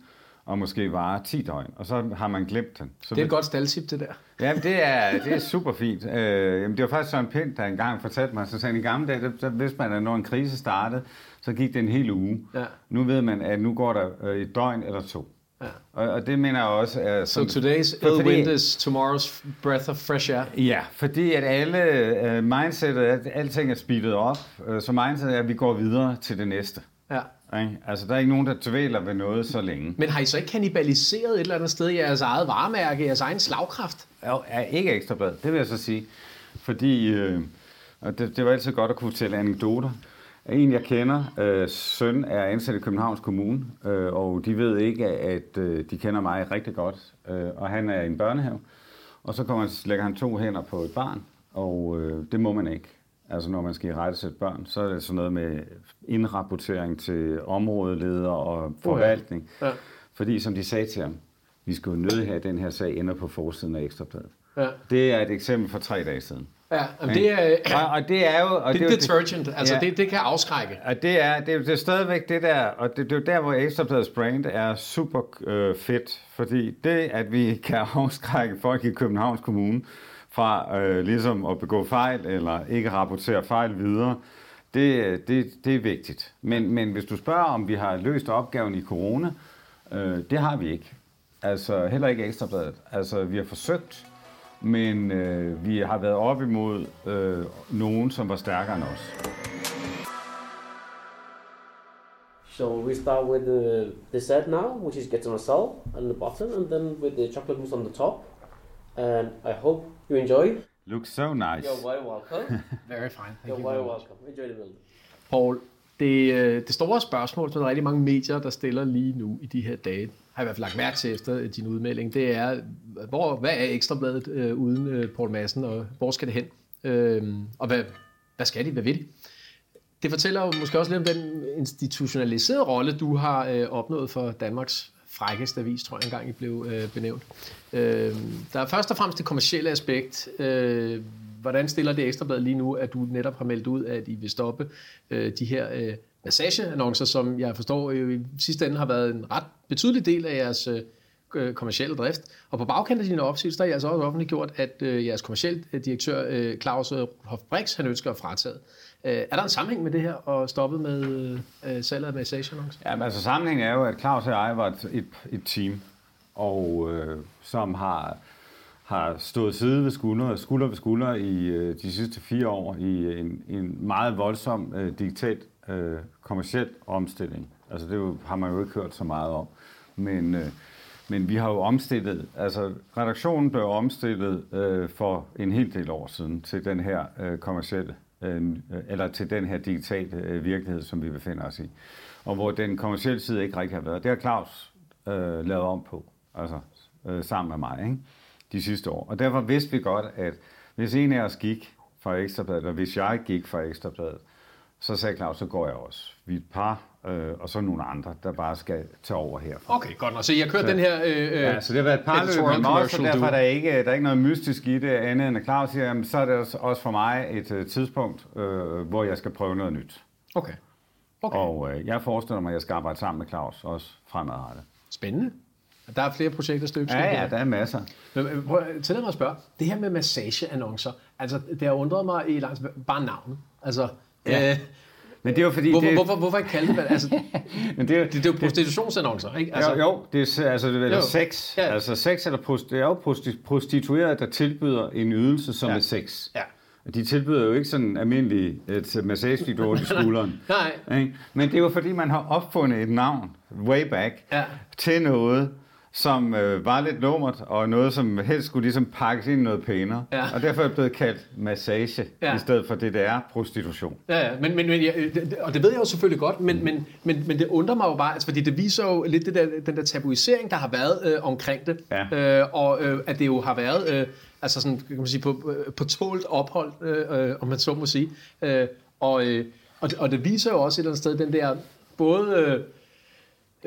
og måske vare 10 døgn, og så har man glemt den. Så det er et godt staldtip, det der. Ja, det er, det er super fint. Øh, jamen, det var faktisk Søren Pind, der engang fortalte mig, så sagde i gamle dage, så vidste man, at når en krise startede, så gik det en hel uge. Ja. Nu ved man, at nu går der et døgn eller to. Ja. Og, og det mener jeg også er... Sådan, so today's ill fordi, wind is tomorrow's breath of fresh air? Ja, fordi at alle uh, mindsetet, at alting er speedet op, uh, så mindsetet er, at vi går videre til det næste. Ja. Ikke? Altså, der er ikke nogen, der tvæler ved noget så længe. Men har I så ikke kannibaliseret et eller andet sted i jeres eget varemærke, jeres egen slagkraft? Jo, er ikke ekstrablad, det vil jeg så sige. Fordi, øh, og det, det var altid godt at kunne fortælle anekdoter. En, jeg kender, øh, søn er ansat i Københavns Kommune, øh, og de ved ikke, at øh, de kender mig rigtig godt. Øh, og han er i en børnehave, og så kommer, lægger han to hænder på et barn, og øh, det må man ikke. Altså når man skal i rette sætte børn, så er det sådan noget med indrapportering til områdeleder og forvaltning. Ja. Ja. Fordi som de sagde til ham, vi skulle jo nødt have, at den her sag ender på forsiden af Ekstrabladet. Ja. Det er et eksempel for tre dage siden. Ja, men det er, og, og det er jo... Og det, det er detergent, altså ja, det, det kan afskrække. Og det er, det, er, det er stadigvæk det der, og det, det er jo der, hvor Ekstrabladets brand er super øh, fedt, fordi det, at vi kan afskrække folk i Københavns Kommune fra øh, ligesom at begå fejl, eller ikke rapportere fejl videre, det, det, det er vigtigt. Men, men hvis du spørger, om vi har løst opgaven i corona, øh, det har vi ikke. Altså heller ikke Ekstrabladet. Altså vi har forsøgt, men øh, vi har været op imod øh, nogen, som var stærkere end os. So we start with the dessert now, which is getanasal on the bottom, and then with the chocolate mousse on the top. And I hope you enjoy. Looks so nice. You're very welcome. very fine. Thank You're you very welcome. Enjoy the meal. Paul, det, øh, det store spørgsmål, som der er rigtig mange medier, der stiller lige nu i de her dage, har jeg i hvert fald lagt mærke til efter øh, din udmelding, det er, hvor, hvad er Ekstrabladet øh, uden øh, Paul Madsen, og hvor skal det hen? Øh, og hvad, hvad skal de? Hvad vil de? Det fortæller jo måske også lidt om den institutionaliserede rolle, du har øh, opnået for Danmarks frækkeste avis, tror jeg engang I blev øh, benævnt. Øh, der er først og fremmest det kommercielle aspekt. Øh, hvordan stiller det Ekstrablad lige nu, at du netop har meldt ud, at I vil stoppe øh, de her øh, massageannoncer, som jeg forstår jo i sidste ende har været en ret betydelig del af jeres øh, kommercielle drift. Og på bagkant af dine opsigelser, har I altså også offentliggjort, at øh, jeres kommercielle øh, direktør øh, Claus øh, Hofbrix, han ønsker at fratage. Øh, er der en sammenhæng med det her og stoppet med øh, salget af massageannoncer? Ja, men altså sammenhængen er jo, at Claus og jeg var et, et, et team, og øh, som har har stået side ved skulder, skulder ved skulder i øh, de sidste fire år i en, en meget voldsom øh, digital øh, kommersiel omstilling. Altså det jo, har man jo ikke hørt så meget om. Men, øh, Men vi har jo omstillet, altså redaktionen blev omstillet øh, for en hel del år siden til den her øh, kommersielle, øh, eller til den her digitale øh, virkelighed, som vi befinder os i. Og hvor den kommercielle side ikke rigtig har været. Det har Claus øh, lavet om på, altså øh, sammen med mig, ikke? De sidste år. Og derfor vidste vi godt, at hvis en af os gik fra Ekstrabladet, eller hvis jeg gik fra Ekstrabladet, så sagde Claus, så går jeg også. Vi er et par, øh, og så nogle andre, der bare skal tage over herfra. Okay, godt nok. Så jeg kørt så, den her... Øh, ja, så det har været et par løb med os, og derfor er der ikke, der er ikke noget mystisk i det andet end at Claus siger, jamen, så er det også for mig et uh, tidspunkt, øh, hvor jeg skal prøve noget nyt. Okay. okay. Og øh, jeg forestiller mig, at jeg skal arbejde sammen med Claus, også fremadrettet. Spændende. Der er flere projekter stykker. Ja, ja, der er masser. Men, prøv, tillad mig at spørge. Det her med massageannoncer, altså det har undret mig i langt bare navnet. Altså, ja. øh, men det er jo fordi... Hvorfor, det, hvorfor, hvorfor ikke kalde det... Altså, men det, er, det, det er jo prostitutionsannoncer, ikke? Altså, jo, jo, det er, altså, det er sex. Ja. Altså sex eller prost, det er jo prostituerede, der tilbyder en ydelse som ja. er sex. Ja. De tilbyder jo ikke sådan almindelig et massagevideo i skulderen. Nej. Men det er jo fordi, man har opfundet et navn, way back, ja. til noget, som øh, var lidt lummert, og noget, som helst skulle ligesom pakkes ind noget pænere. Ja. Og derfor er det blevet kaldt massage, ja. i stedet for det, der er prostitution. Ja, ja. Men, men, men, ja, og det ved jeg jo selvfølgelig godt, men, men, men, men det undrer mig jo bare, altså, fordi det viser jo lidt det der, den der tabuisering, der har været øh, omkring det, ja. øh, og øh, at det jo har været øh, altså sådan, kan man sige, på, øh, på tålt ophold, øh, om man så må sige. Øh, og, øh, og, det, og det viser jo også et eller andet sted den der, både... Øh,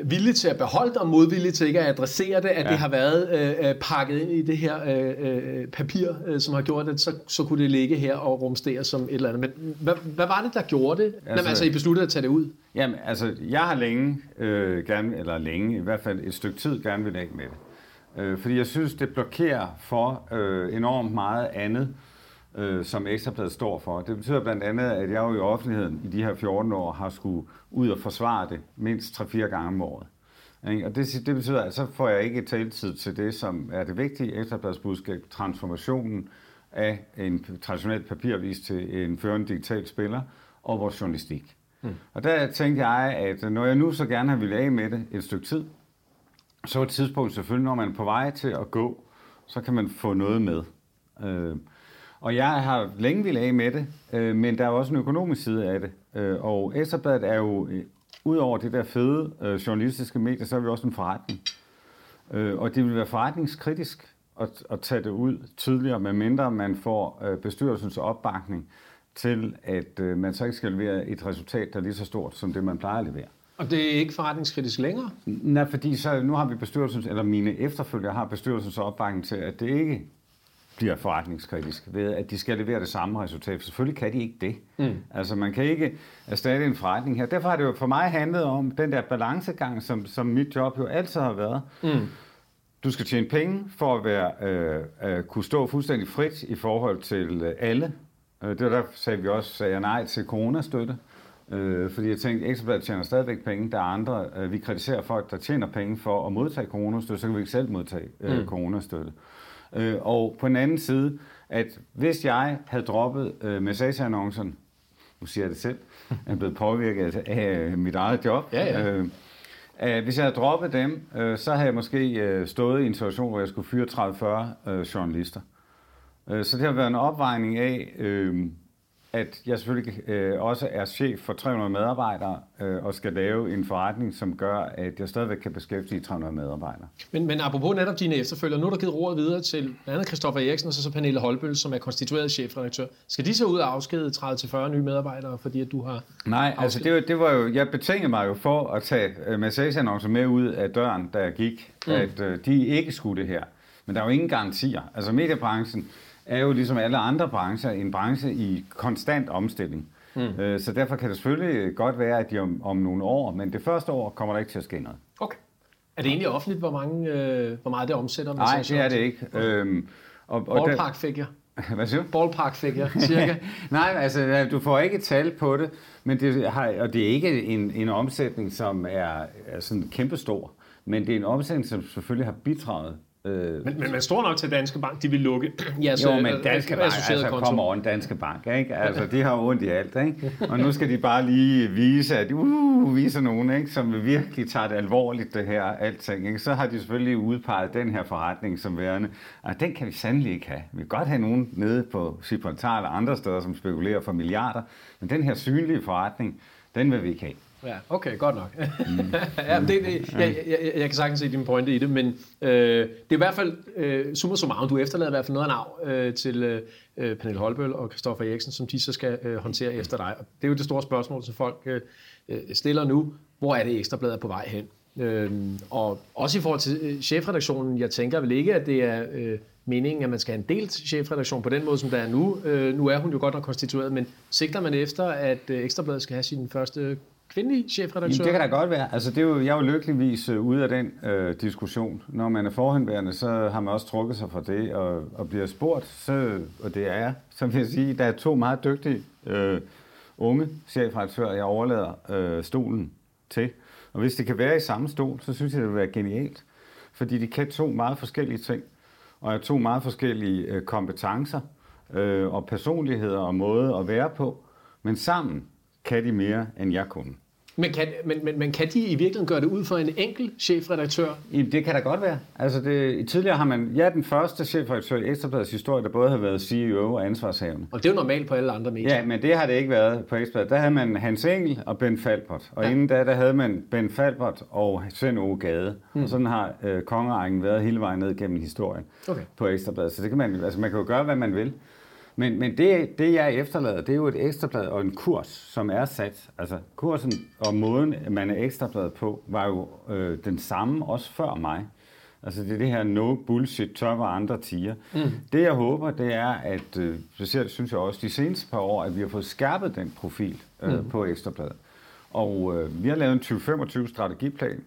villig til at beholde det, og modvillig til ikke at adressere det, at ja. det har været øh, øh, pakket ind i det her øh, øh, papir, øh, som har gjort det, så, så kunne det ligge her og rumstere som et eller andet. Men hvad, hvad var det, der gjorde det, altså, når altså, I besluttede at tage det ud? Jamen, altså, jeg har længe, øh, gerne, eller længe, i hvert fald et stykke tid, gerne vil af med det. Øh, fordi jeg synes, det blokerer for øh, enormt meget andet, øh, som Ekstrabladet står for. Det betyder blandt andet, at jeg jo i offentligheden i de her 14 år har skulle ud og forsvare det mindst 3-4 gange om året. Og det, det betyder, at så får jeg ikke taletid til det, som er det vigtige Ekstrabladets budskab, transformationen af en traditionel papiravis til en førende digital spiller og vores journalistik. Mm. Og der tænkte jeg, at når jeg nu så gerne har ville af med det et stykke tid, så er et tidspunkt selvfølgelig, når man er på vej til at gå, så kan man få noget med. Øh, og jeg har længe ville af med det, øh, men der er også en økonomisk side af det. Øh, og Ekstrabladet er jo, øh, ud over det der fede øh, journalistiske medie, så er vi også en forretning. Øh, og det vil være forretningskritisk at, at tage det ud tidligere, medmindre man får øh, bestyrelsens opbakning til, at øh, man så ikke skal levere et resultat, der er lige så stort som det, man plejer at levere. Og det er ikke forretningskritisk længere? Nej, fordi så, nu har vi bestyrelsens, eller mine efterfølgere har bestyrelsens opbakning til, at det ikke bliver forretningskritisk ved, at de skal levere det samme resultat. Selvfølgelig kan de ikke det. Mm. Altså, man kan ikke erstatte en forretning her. Derfor har det jo for mig handlet om den der balancegang, som, som mit job jo altid har været. Mm. Du skal tjene penge for at være, øh, øh, kunne stå fuldstændig frit i forhold til øh, alle. Øh, det var der sagde vi også, sagde jeg nej til coronastøtte. Øh, fordi jeg tænkte, Ekstrabladet tjener stadigvæk penge. Der er andre, øh, vi kritiserer folk, der tjener penge for at modtage coronastøtte, så kan vi ikke selv modtage øh, mm. coronastøtte. Øh, og på den anden side, at hvis jeg havde droppet øh, massageannoncen, nu siger jeg det selv, jeg er blevet påvirket af mit eget job, ja, ja. Øh, at hvis jeg havde droppet dem, øh, så havde jeg måske øh, stået i en situation, hvor jeg skulle fyre 30-40 øh, journalister. Øh, så det har været en opvejning af, øh, at jeg selvfølgelig øh, også er chef for 300 medarbejdere øh, og skal lave en forretning, som gør, at jeg stadigvæk kan beskæftige 300 medarbejdere. Men, men apropos netop dine efterfølgere, nu er der givet rådet videre til blandt andet Christoffer Eriksen og så, så Pernille Holbøl, som er konstitueret chefredaktør. Skal de så ud og afskede 30-40 nye medarbejdere, fordi at du har Nej, afskedet? altså det var, det var jo, jeg betingede mig jo for at tage uh, massageannoncer med ud af døren, da jeg gik, mm. at uh, de ikke skulle det her. Men der er jo ingen garantier. Altså mediebranchen er jo ligesom alle andre brancher en branche i konstant omstilling. Mm. Øh, så derfor kan det selvfølgelig godt være, at de om, om nogle år, men det første år kommer der ikke til at ske noget. Okay. Er det egentlig offentligt, hvor, mange, øh, hvor meget det omsætter? Nej, det er det ikke. Okay. Øhm, og, og Ballpark fik jeg. Hvad siger du? Ballpark fik jeg, cirka. Nej, altså, du får ikke tal på det, men det har, og det er ikke en, en omsætning, som er, er sådan kæmpestor, men det er en omsætning, som selvfølgelig har bidraget Øh, Men, men man står nok til Danske Bank, de vil lukke jeres jo, men øh, Danske Bank, altså konto. kommer over en Danske Bank, ikke? Altså, de har ondt i alt, ikke? Og nu skal de bare lige vise, at uh, viser nogen, ikke? Som virkelig tager det alvorligt, det her alting, ikke? Så har de selvfølgelig udpeget den her forretning som værende, og den kan vi sandelig ikke have. Vi kan godt have nogen nede på Gibraltar eller andre steder, som spekulerer for milliarder, men den her synlige forretning, den vil vi ikke have. Ja, okay, godt nok. ja, men det, det, jeg, jeg, jeg, kan sagtens se din pointe i det, men øh, det er i hvert fald, øh, summa summarum, du efterlader i hvert fald noget af navn øh, til øh, Pernille Holbøl og Christoffer Eriksen, som de så skal øh, håndtere efter dig. Og det er jo det store spørgsmål, som folk øh, øh, stiller nu. Hvor er det ekstrabladet på vej hen? Øh, og også i forhold til øh, chefredaktionen, jeg tænker vel ikke, at det er øh, meningen, at man skal have en delt chefredaktion på den måde, som der er nu. Øh, nu er hun jo godt nok konstitueret, men sigter man efter, at øh, ekstrabladet skal have sin første kvindelige chefredaktør? Jamen, det kan da godt være. Altså, det er jo, jeg er jo lykkeligvis øh, ude af den øh, diskussion. Når man er forhenværende, så har man også trukket sig fra det og, og bliver spurgt, så, og det er jeg, så vil jeg sige, der er to meget dygtige øh, unge chefredaktører, jeg overlader øh, stolen til. Og hvis det kan være i samme stol, så synes jeg, det vil være genialt. Fordi de kan to meget forskellige ting, og er to meget forskellige øh, kompetencer øh, og personligheder og måde at være på. Men sammen kan de mere, end jeg kunne. Men kan, men, men, men kan de i virkeligheden gøre det ud for en enkelt chefredaktør? Det kan da godt være. Altså det, tidligere har man, jeg er den første chefredaktør i Ekstrabladets historie, der både har været CEO og ansvarshavende. Og det er jo normalt på alle andre medier. Ja, men det har det ikke været på Ekstrabladet. Der havde man Hans Engel og Ben Falbert. Og ja. inden da, der havde man Ben Falbert og Svend Ove Gade. Mm. Og sådan har øh, kongerækken været hele vejen ned gennem historien Okay. på Ekstrabladet. Så det kan man, altså man kan jo gøre, hvad man vil. Men, men det, det, jeg efterlader, det er jo et ekstrablad og en kurs, som er sat. Altså kursen og måden, man er ekstrabladet på, var jo øh, den samme også før mig. Altså det er det her no bullshit, tør hvad andre tiger. Mm. Det jeg håber, det er, at øh, specielt synes jeg også de seneste par år, at vi har fået skærpet den profil øh, mm. på ekstrabladet. Og øh, vi har lavet en 2025 strategiplan,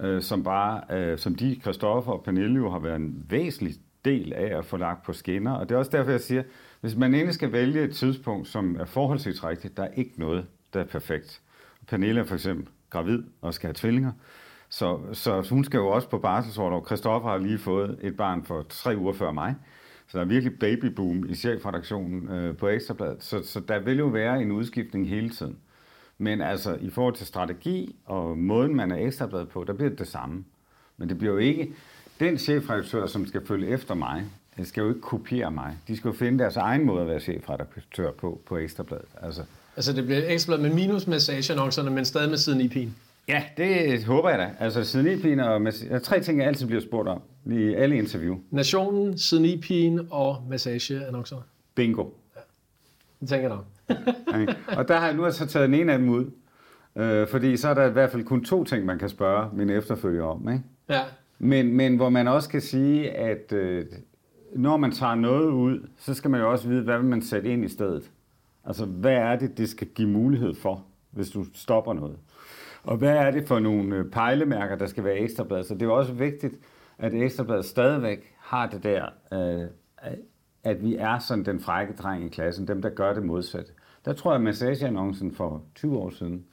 øh, som bare, øh, som de, Christoffer og Pernille jo har været en væsentlig del af at få lagt på skinner. Og det er også derfor, jeg siger, hvis man egentlig skal vælge et tidspunkt, som er forholdsvis rigtigt, der er ikke noget, der er perfekt. Pernille er for eksempel gravid og skal have tvillinger, så, så hun skal jo også på barselsordlov. Christoffer har lige fået et barn for tre uger før mig. Så der er virkelig babyboom i chefredaktionen øh, på Ekstrabladet. Så, så der vil jo være en udskiftning hele tiden. Men altså, i forhold til strategi og måden, man er ekstrabladet på, der bliver det det samme. Men det bliver jo ikke... Den chefredaktør, som skal følge efter mig, øh, skal jo ikke kopiere mig. De skal jo finde deres egen måde at være chefredaktør på, på Ekstrabladet. Altså, Altså det bliver ekstrabladet med minus massageannoncerne, men stadig med siden i pigen. ja, det håber jeg da. Altså, siden i pigen og... Er tre ting, jeg altid bliver spurgt om i alle interview. Nationen, siden i pigen og massageannoncerne. Bingo. Det tænker jeg nok. Ikke? og der har jeg nu har jeg så taget den ene af dem ud. Øh, fordi så er der i hvert fald kun to ting, man kan spørge min efterfølger om. Ikke? Ja. Men, men hvor man også kan sige, at øh, når man tager noget ud, så skal man jo også vide, hvad vil man sætte ind i stedet. Altså, hvad er det, det skal give mulighed for, hvis du stopper noget? Og hvad er det for nogle øh, pejlemærker, der skal være i ekstrabladet? Så det er jo også vigtigt, at ekstrabladet stadigvæk har det der, øh, at vi er sådan den frække dreng i klassen, dem der gør det modsatte. Der tror jeg, at massageannoncen for 20 år siden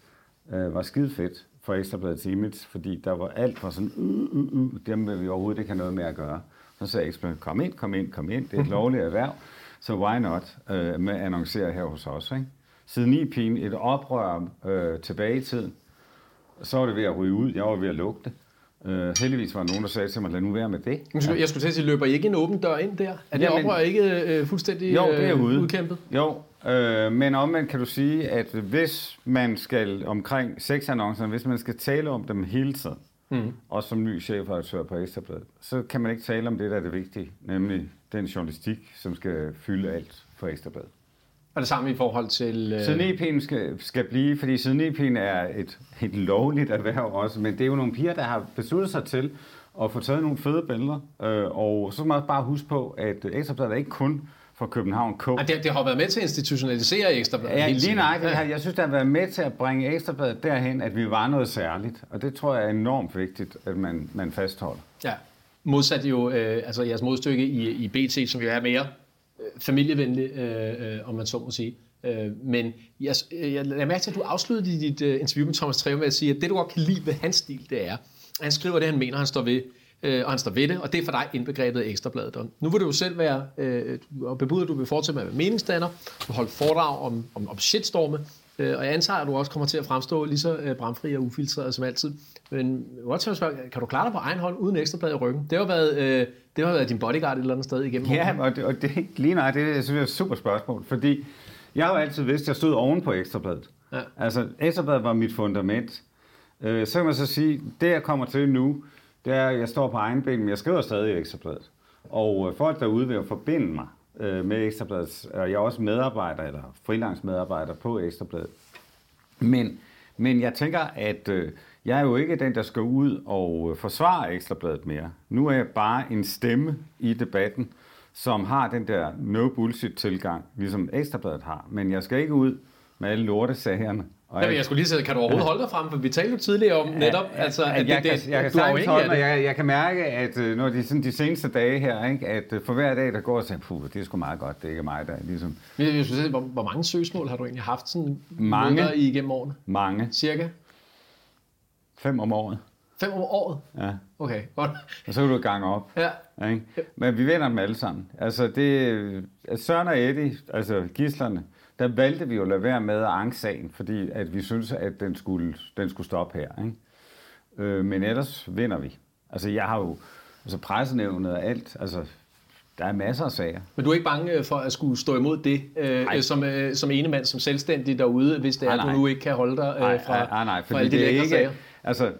øh, var skide fedt for Ekstrabladets image, fordi der var alt for sådan, uh, uh, uh, dem vil vi overhovedet ikke have noget med at gøre. Så sagde Ekstrabladet, kom ind, kom ind, kom ind, det er et lovligt erhverv, så why not øh, med at annoncere her hos os. Ikke? Siden i pigen et oprør øh, tilbage i tiden, så var det ved at ryge ud, jeg var ved at lugte. Øh, heldigvis var der nogen, der sagde til mig, lad nu være med det. Jeg skulle, jeg skulle til at sige, løber I ikke en åben dør ind der? Er det Jamen- oprør ikke øh, fuldstændig Jo, det er øh, ude. udkæmpet? Jo, øh, men omvendt kan du sige, at hvis man skal omkring sexannoncerne, hvis man skal tale om dem hele tiden, mm. også som ny chefredaktør på Ekstrabladet, så kan man ikke tale om det, der er det vigtige, nemlig den journalistik, som skal fylde alt for Ekstrabladet. Og det samme i forhold til... Øh, Siden EP'en skal, skal blive, fordi siden EP'en er et, et lovligt erhverv også, men det er jo nogle piger, der har besluttet sig til at få taget nogle fede billeder, øh, og så skal man også bare huske på, at Ekstrabladet er ikke kun for København K. Ej, det, det har været med til at institutionalisere ekstrabladet. Ja, lige nøjagtigt. Ja. Jeg, jeg synes, det har været med til at bringe Ekstrabladet derhen, at vi var noget særligt. Og det tror jeg er enormt vigtigt, at man, man fastholder. Ja. Modsat jo, øh, altså jeres modstykke i, i BT, som jo er mere øh, familievenlig, øh, øh, om man så må sige. Øh, men jeg, øh, jeg lader mærke til, at du afsluttede dit øh, interview med Thomas Treve med at sige, at det, du godt kan lide ved hans stil, det er, at han skriver det, han mener, han står ved. Øh, og han står ved det, og det er for dig indbegrebet af ekstrabladet. Og nu vil du jo selv være, øh, og bebuder, at du vil fortsætte med at være meningsdanner, du holde foredrag om, om, om shitstorme, øh, og jeg antager, at du også kommer til at fremstå lige så øh, bramfri og ufiltreret som altid. Men spørge, kan du klare dig på egen hånd uden ekstrablad i ryggen? Det har været, øh, det har været din bodyguard et eller andet sted igennem Ja, og det, og det lige nej, det jeg synes jeg er et super spørgsmål, fordi jeg har jo altid vidst, at jeg stod oven på ekstrabladet. Ja. Altså, ekstrabladet var mit fundament. Øh, så kan man så sige, det jeg kommer til nu, det er, at jeg står på egen ben, men jeg skriver stadig i ekstrabladet. Og øh, folk derude vil jo forbinde mig øh, med ekstrabladet, og jeg er også medarbejder, eller freelance-medarbejder på ekstrabladet. Men, men jeg tænker, at øh, jeg er jo ikke den, der skal ud og øh, forsvare ekstrabladet mere. Nu er jeg bare en stemme i debatten, som har den der no bullshit tilgang, ligesom ekstrabladet har. Men jeg skal ikke ud med alle lortesagerne og jeg, jeg skulle lige sige, kan du overhovedet holde dig frem? For vi talte jo tidligere om netop, ja, altså, at, at jeg, det, kan, jeg, kan sagtens holde mig. Jeg, jeg kan mærke, at øh, når de, sådan de seneste dage her, ikke, at øh, for hver dag, der går, så puh, det er sgu meget godt, det er ikke mig, der ligesom... Jeg, jeg sige, hvor, hvor mange søgsmål har du egentlig haft sådan mange, i igennem årene? Mange. Cirka? Fem om året. Fem om året? Ja. Okay, godt. Og så kan du gange op. Ja. Ikke? Men vi vinder dem alle sammen. Altså, det, Søren og Eddie, altså gislerne, der valgte vi jo at lade være med at anke sagen, fordi at vi synes, at den skulle, den skulle stoppe her. Ikke? Øh, men ellers vinder vi. Altså, jeg har jo altså pressenævnet og alt. Altså, der er masser af sager. Men du er ikke bange øh, for at skulle stå imod det, øh, som, øh, som ene mand, som selvstændig derude, hvis det er, at du nu ikke kan holde dig øh, nej, fra, nej, nej, fra alle de lækre ikke, sager? Altså,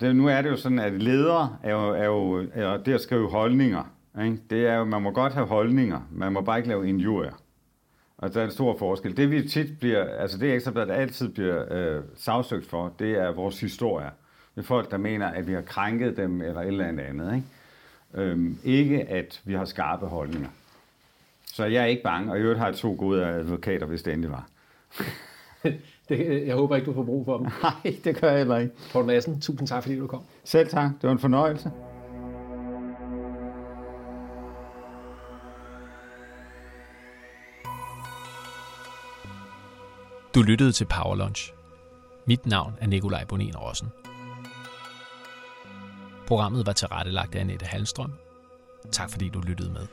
det, nu er det jo sådan, at ledere er jo, er jo er det at skrive holdninger. Ikke? Det er jo, man må godt have holdninger, man må bare ikke lave injurier. Og der er en stor forskel. Det vi tit bliver, altså det ekstrabladet altid bliver øh, sagsøgt for, det er vores historie. Det er folk, der mener, at vi har krænket dem eller et eller andet. Ikke? Øhm, ikke at vi har skarpe holdninger. Så jeg er ikke bange, og i øvrigt har jeg to gode advokater, hvis det endelig var. det, jeg håber ikke, du får brug for dem. Nej, det gør jeg heller ikke. Poul Madsen, tusind tak, fordi du kom. Selv tak. Det var en fornøjelse. Du lyttede til Power Lunch. Mit navn er Nikolaj Bonin Rossen. Programmet var tilrettelagt af Annette Halstrøm. Tak fordi du lyttede med.